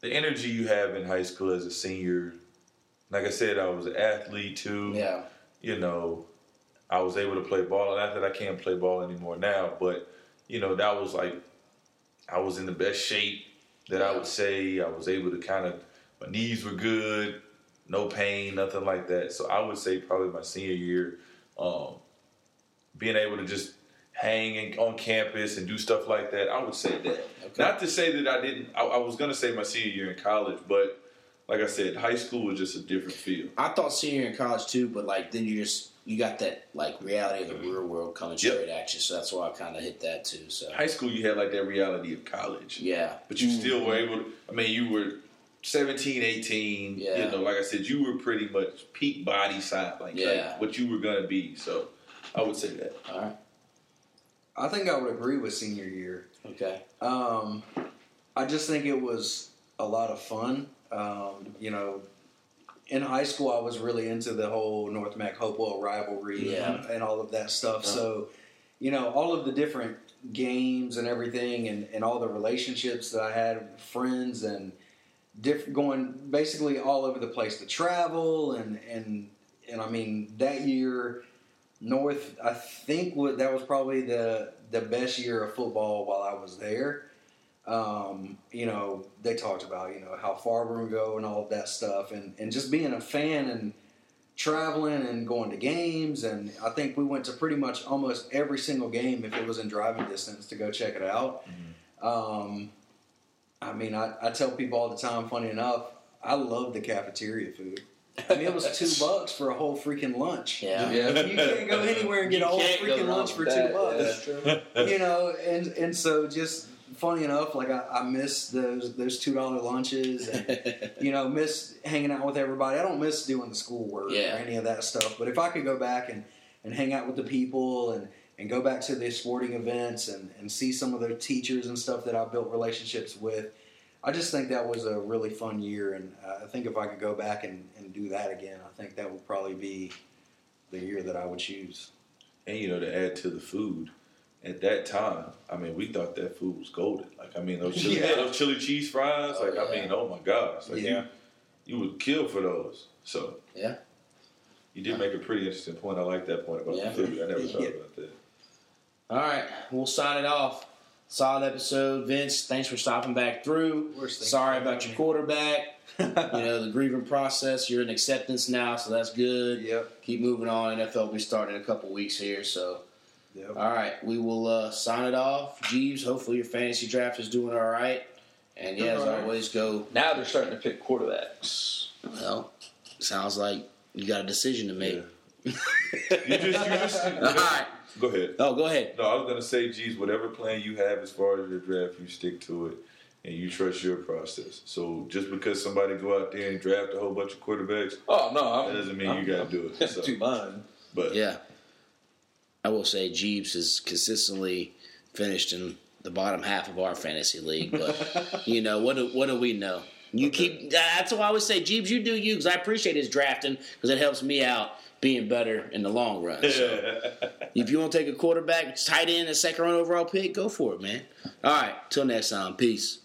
the energy you have in high school as a senior. Like I said, I was an athlete too
Yeah.
you know, I was able to play ball. Not that I can't play ball anymore now, but you know, that was like I was in the best shape that I would say. I was able to kind of my knees were good, no pain, nothing like that. So I would say probably my senior year, um, being able to just hang on campus and do stuff like that. I would say that.
Okay.
Not to say that I didn't. I, I was gonna say my senior year in college, but like I said, high school was just a different feel.
I thought senior in college too, but like then you just you got that like reality of the mm-hmm. real world coming
Yep.
straight at you. So that's why I kind of hit that too. So
high school you had like that reality of college
yeah.
but you still mm-hmm. were able to i mean you were 17 18
Yeah.
you know like i said you were pretty much peak body size like, like
Yeah.
what you were gonna be so i would say that
All right.
I think I would agree with senior year.
Okay.
Um, I just think it was a lot of fun. Um, you know, in high school, I was really into the whole North Mac Hopewell rivalry
Yeah.
and, and all of that stuff. So, you know, all of the different games and everything, and, and all the relationships that I had with friends and diff- going basically all over the place to travel and and and I mean that year. North, I think that was probably the the best year of football while I was there. Um, you know, they talked about you know how far we're gonna go and all of that stuff, and and just being a fan and traveling and going to games, and I think we went to pretty much almost every single game if it was in driving distance to go check it out. Um, I mean, I, I tell people all the time. Funny enough, I love the cafeteria food. I mean, it was two bucks for a whole freaking lunch.
Yeah.
Yeah.
You can't go anywhere and get
You
a whole freaking lunch for
with
two
that,
bucks.
yeah.
You know, and and so just funny enough, like I, I miss those those two dollar lunches, and you know, miss hanging out with everybody. I don't miss doing the schoolwork
Yeah.
or any of that stuff. But if I could go back and and hang out with the people and and go back to the sporting events and and see some of the teachers and stuff that I built relationships with. I just think that was a really fun year, and uh, I think if I could go back and, and do that again, I think that would probably be the year that I would choose.
And you know, to add to the food, at that time, I mean, we thought that food was golden. Like, I mean, those chili,
Yeah.
those chili cheese fries.
Oh,
Like, I mean, oh my gosh, like
Yeah.
you, you would kill for those. So
Yeah.
you did make a pretty interesting point. I like that point about
Yeah.
the food. I never thought
Yeah.
about that.
All right, we'll sign it off. Solid episode, Vince. Thanks for stopping back through. Sorry about your quarterback. you know the grieving process. You're in acceptance now, so that's good.
Yep.
Keep moving on. NFL will be starting in a couple weeks here, so
Yep.
all right, we will uh, sign it off. Jeebs, hopefully your fantasy draft is doing all right. And yeah, as
All right.
always, go.
Now they're starting to pick quarterbacks.
Well, sounds like you got a decision to make.
You just, you just.
all right.
Go ahead.
Oh, go ahead.
No, I was gonna say, geez, whatever plan you have as far as your draft, you stick to it, and you trust your process. So just because somebody go out there and draft a whole bunch of quarterbacks,
Oh no, I'm,
that doesn't mean
I'm-
you got to do it. So,
do mine.
but
Yeah. I will say Jeebs has consistently finished in the bottom half of our fantasy league, but you know what? Do, what do we know? You keep. That's why I always say, Jeebs, you do you because I appreciate his drafting because it helps me out being better in the long run. So if you want to take a quarterback, tight end, a second round overall pick, go for it, man. All right, till next time, peace.